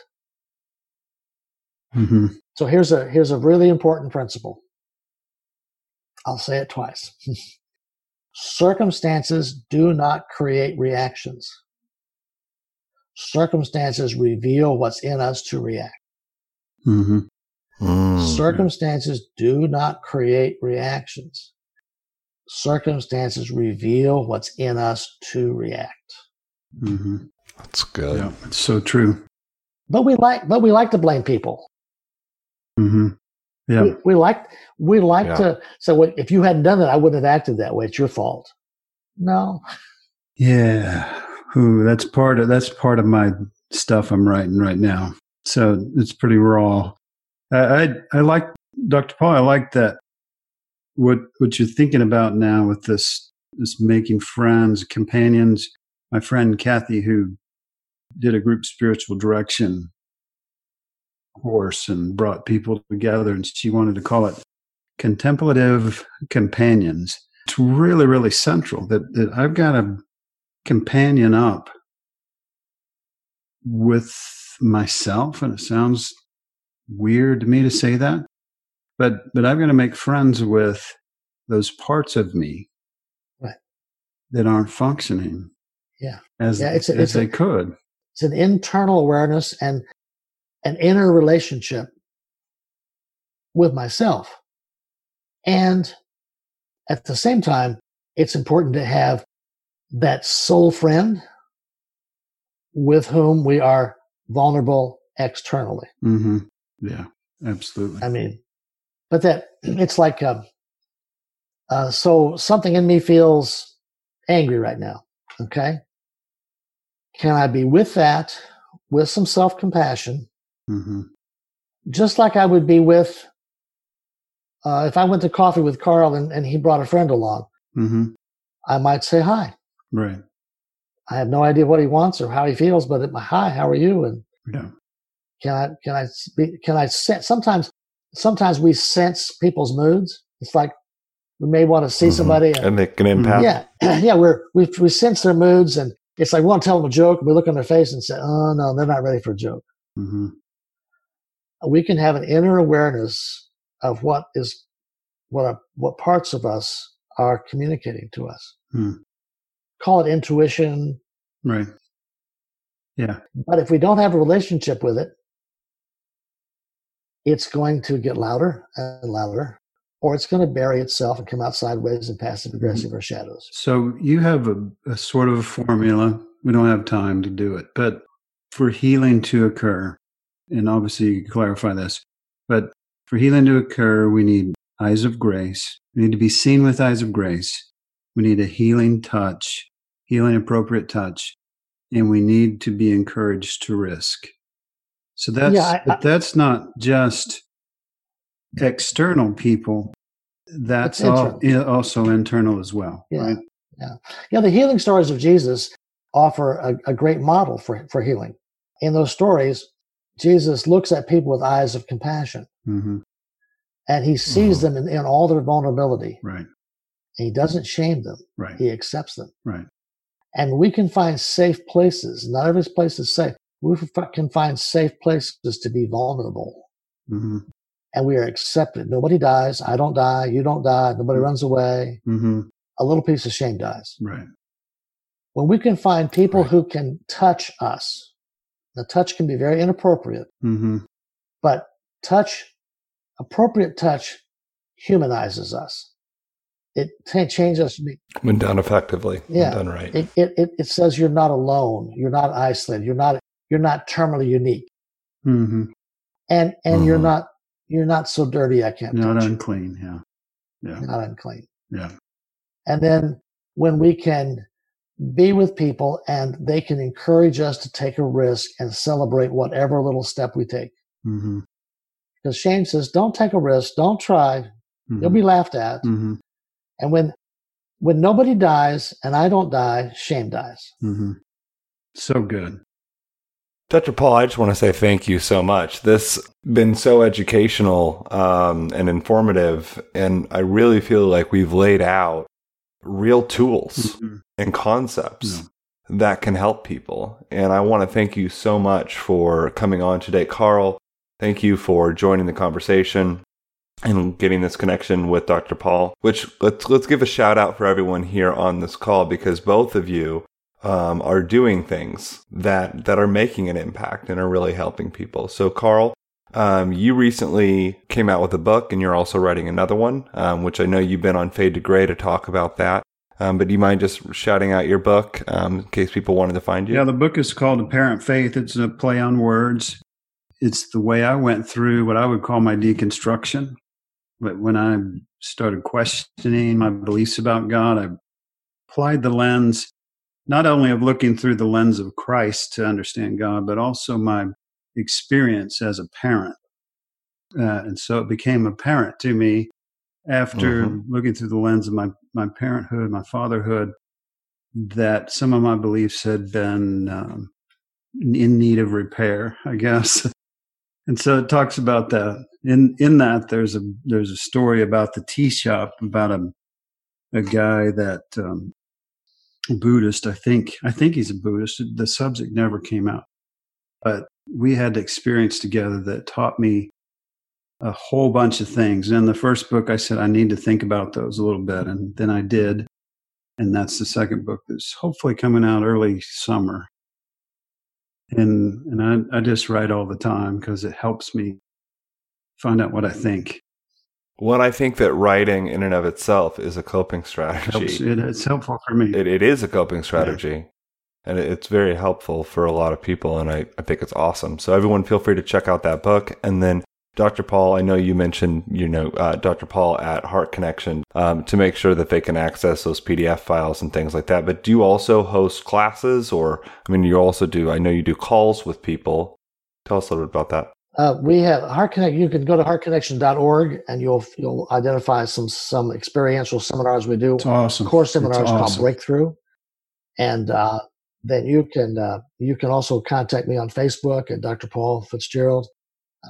hmm So here's a here's a really important principle. I'll say it twice. Circumstances do not create reactions. Circumstances reveal what's in us to react. hmm Hmm. Circumstances do not create reactions. Circumstances reveal what's in us to react. hmm That's good. Yeah. It's so true. But we like but we like to blame people. hmm Yeah. We, we like we like Yeah. to so what, if you hadn't done it, I wouldn't have acted that way. It's your fault. No, Yeah. Ooh, that's part of that's part of my stuff I'm writing right now. So it's pretty raw. I I, I like Dr. Paul. I like that what what you're thinking about now with this this making friends, companions. My friend Kathy, who did a group spiritual direction course and brought people together, and she wanted to call it contemplative companions. It's really, really central that, that I've got to companion up with myself, and it sounds weird to me to say that, but but I've got to make friends with those parts of me Right. that aren't functioning Yeah. as, Yeah, it's a- as it's a- they could. it's an internal awareness and an inner relationship with myself. And at the same time, it's important to have that soul friend with whom we are vulnerable externally. hmm Yeah, absolutely. I mean, but that it's like, um, uh, so something in me feels angry right now. Okay. Can I be with that with some self compassion, hmm just like I would be with, uh, if I went to coffee with Karl and, and he brought a friend along, hmm I might say hi. Right. I have no idea what he wants or how he feels, but it, hi, how are you? And Yeah. can I, can I, be, can I sense, sometimes, sometimes we sense people's moods. It's like we may want to see Mhm. somebody and and they can empath. yeah, yeah, we're, we, we sense their moods and it's like we want to tell them a joke. And we look on their face and say, oh no, they're not ready for a joke. hmm We can have an inner awareness of what is, what, what parts of us are communicating to us. Hmm. Call it intuition. Right. Yeah. But if we don't have a relationship with it, it's going to get louder and louder, or it's going to bury itself and come out sideways and passive aggressive or shadows. So you have a, a sort of a formula. We don't have time to do it, but for healing to occur, and obviously you can clarify this, but for healing to occur, we need eyes of grace. We need to be seen with eyes of grace. We need a healing touch, healing appropriate touch, and we need to be encouraged to risk. So that's Yeah, I- but that's not just external people. That's all, also internal as well, Yeah. right? Yeah, the healing stories of Jesus offer a, a great model for, for healing. In those stories, Jesus looks at people with eyes of compassion hmm and he sees Mhm. them in, in all their vulnerability. Right. And he doesn't shame them, Right. he accepts them. Right. And we can find safe places. Not every place is safe. We can find safe places to be vulnerable. hmm And we are accepted. Nobody dies. I don't die. You don't die. Nobody Mhm. runs away. hmm A little piece of shame dies. Right. When we can find people Right. who can touch us, the touch can be very inappropriate, hmm but touch, appropriate touch humanizes us. It ta- changes us. When done effectively, when Yeah. done right. It, it, it, it says you're not alone. You're not isolated. You're not, you're not terminally unique. Mm-hmm. And, and you're Mhm. not, you're not so dirty I can't Not touch you. unclean. Yeah. Yeah. You're not unclean. Yeah. And then when we can be with people and they can encourage us to take a risk and celebrate whatever little step we take. hmm Because shame says, don't take a risk, don't try, hmm you'll be laughed at. hmm And when when nobody dies and I don't die, shame dies. hmm So good. Dr. Paul, I just want to say thank you so much. This has been so educational um, and informative, and I really feel like we've laid out real tools Mhm. and concepts Yeah. that can help people. And I want to thank you so much for coming on today, Karl. Thank you for joining the conversation and getting this connection with Dr. Paul. Which let's let's give a shout out for everyone here on this call because both of you um, are doing things that that are making an impact and are really helping people. So, Karl, um, you recently came out with a book, and you're also writing another one, um, which I know you've been on Fade to Gray to talk about that. Um, but do you mind just shouting out your book um, in case people wanted to find you? Yeah, the book is called Apparent Faith. It's a play on words. It's the way I went through what I would call my deconstruction. But when I started questioning my beliefs about God, I applied the lens not only of looking through the lens of Christ to understand God, but also my experience as a parent. Uh, and so it became apparent to me after Mhm. looking through the lens of my, my parenthood, my fatherhood, that some of my beliefs had been um, in need of repair, I guess. and so it talks about that. In in that, there's a there's a story about the tea shop about a a guy that um, Buddhist. I think I think he's a Buddhist. The subject never came out, but we had experience together that taught me a whole bunch of things. And in the first book, I said I need to think about those a little bit, and then I did and that's the second book that's hopefully coming out early summer. And and I, I just write all the time because it helps me find out what I think. Well, I think that writing in and of itself is a coping strategy. Helps, it, it's helpful for me. It, it is a coping strategy. And it's very helpful for a lot of people. And I, I think it's awesome. So, everyone, feel free to check out that book. And then, Dr. Paul, I know you mentioned, you know, uh, Dr. Paul at Heart Connexion um, to make sure that they can access those PDF files and things like that. But do you also host classes? Or, I mean, you also do, I know you do calls with people. Tell us a little bit about that. Uh, we have Heart Connect. You can go to heartconnexion.org and you'll you'll identify some some experiential seminars we do. it's awesome. Core It's seminars called. Breakthrough, and uh, then you can uh, you can also contact me on Facebook at Dr. Paul Fitzgerald.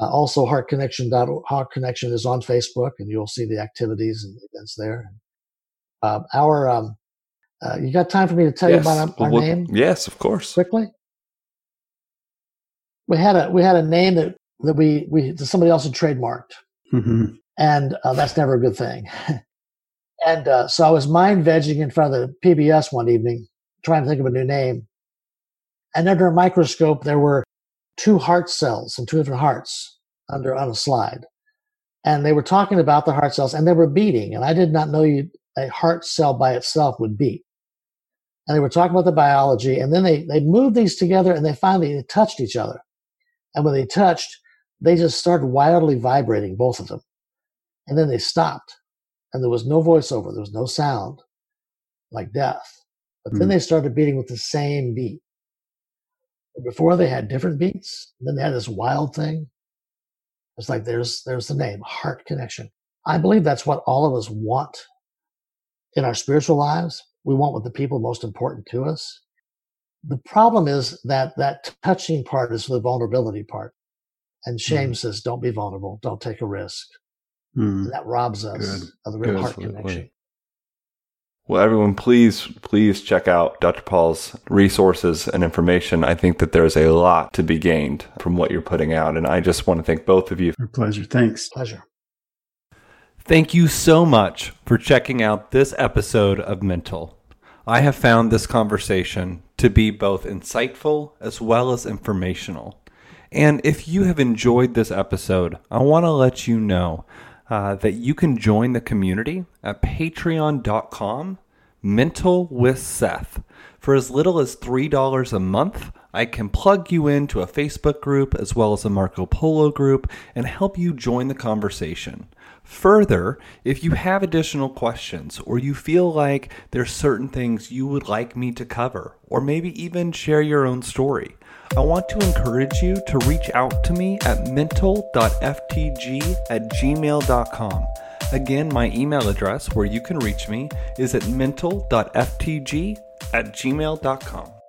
Uh, also, Heart Connexion. Heart Connexion is on Facebook, and you'll see the activities and events there. Uh, our um, uh, you got time for me to tell you about our, our Well, name Yes, of course. quickly? We had a we had a name that that we we that somebody else had trademarked Mhm. and uh, that's never a good thing. and uh, so I was mind vegging in front of the PBS one evening, trying to think of a new name. And under a microscope, there were two heart cells and two different hearts under on a slide, and they were talking about the heart cells, and they were beating. And I did not know you a heart cell by itself would beat. And they were talking about the biology, and then they they moved these together, and they finally they touched each other. And when they touched, they just started wildly vibrating, both of them. And then they stopped, and there was no voiceover, there was no sound, like death. But then Hmm. they started beating with the same beat. Before they had different beats, and then they had this wild thing. It's like there's there's the name, heart connection. I believe that's what all of us want in our spiritual lives. We want what the people most important to us. The problem is that that touching part is the vulnerability part. And shame says, don't be vulnerable. Don't take a risk. Mm. That robs us Good. of the real Good. heart connection. Well, everyone, please, please check out Dr. Paul's resources and information. I think that there's a lot to be gained from what you're putting out. And I just want to thank both of you. Our pleasure. Thanks. Pleasure. Thank you so much for checking out this episode of Mental. I have found this conversation to be both insightful as well as informational. And if you have enjoyed this episode, I want to let you know uh, that you can join the community at patreon.com mental with Seth. For as little as $3 a month, I can plug you into a Facebook group as well as a Marco Polo group and help you join the conversation. Further, if you have additional questions or you feel like there's certain things you would like me to cover, or maybe even share your own story, I want to encourage you to reach out to me at mental.ftg at gmail.com. Again, my email address where you can reach me is at mental.ftg at gmail.com.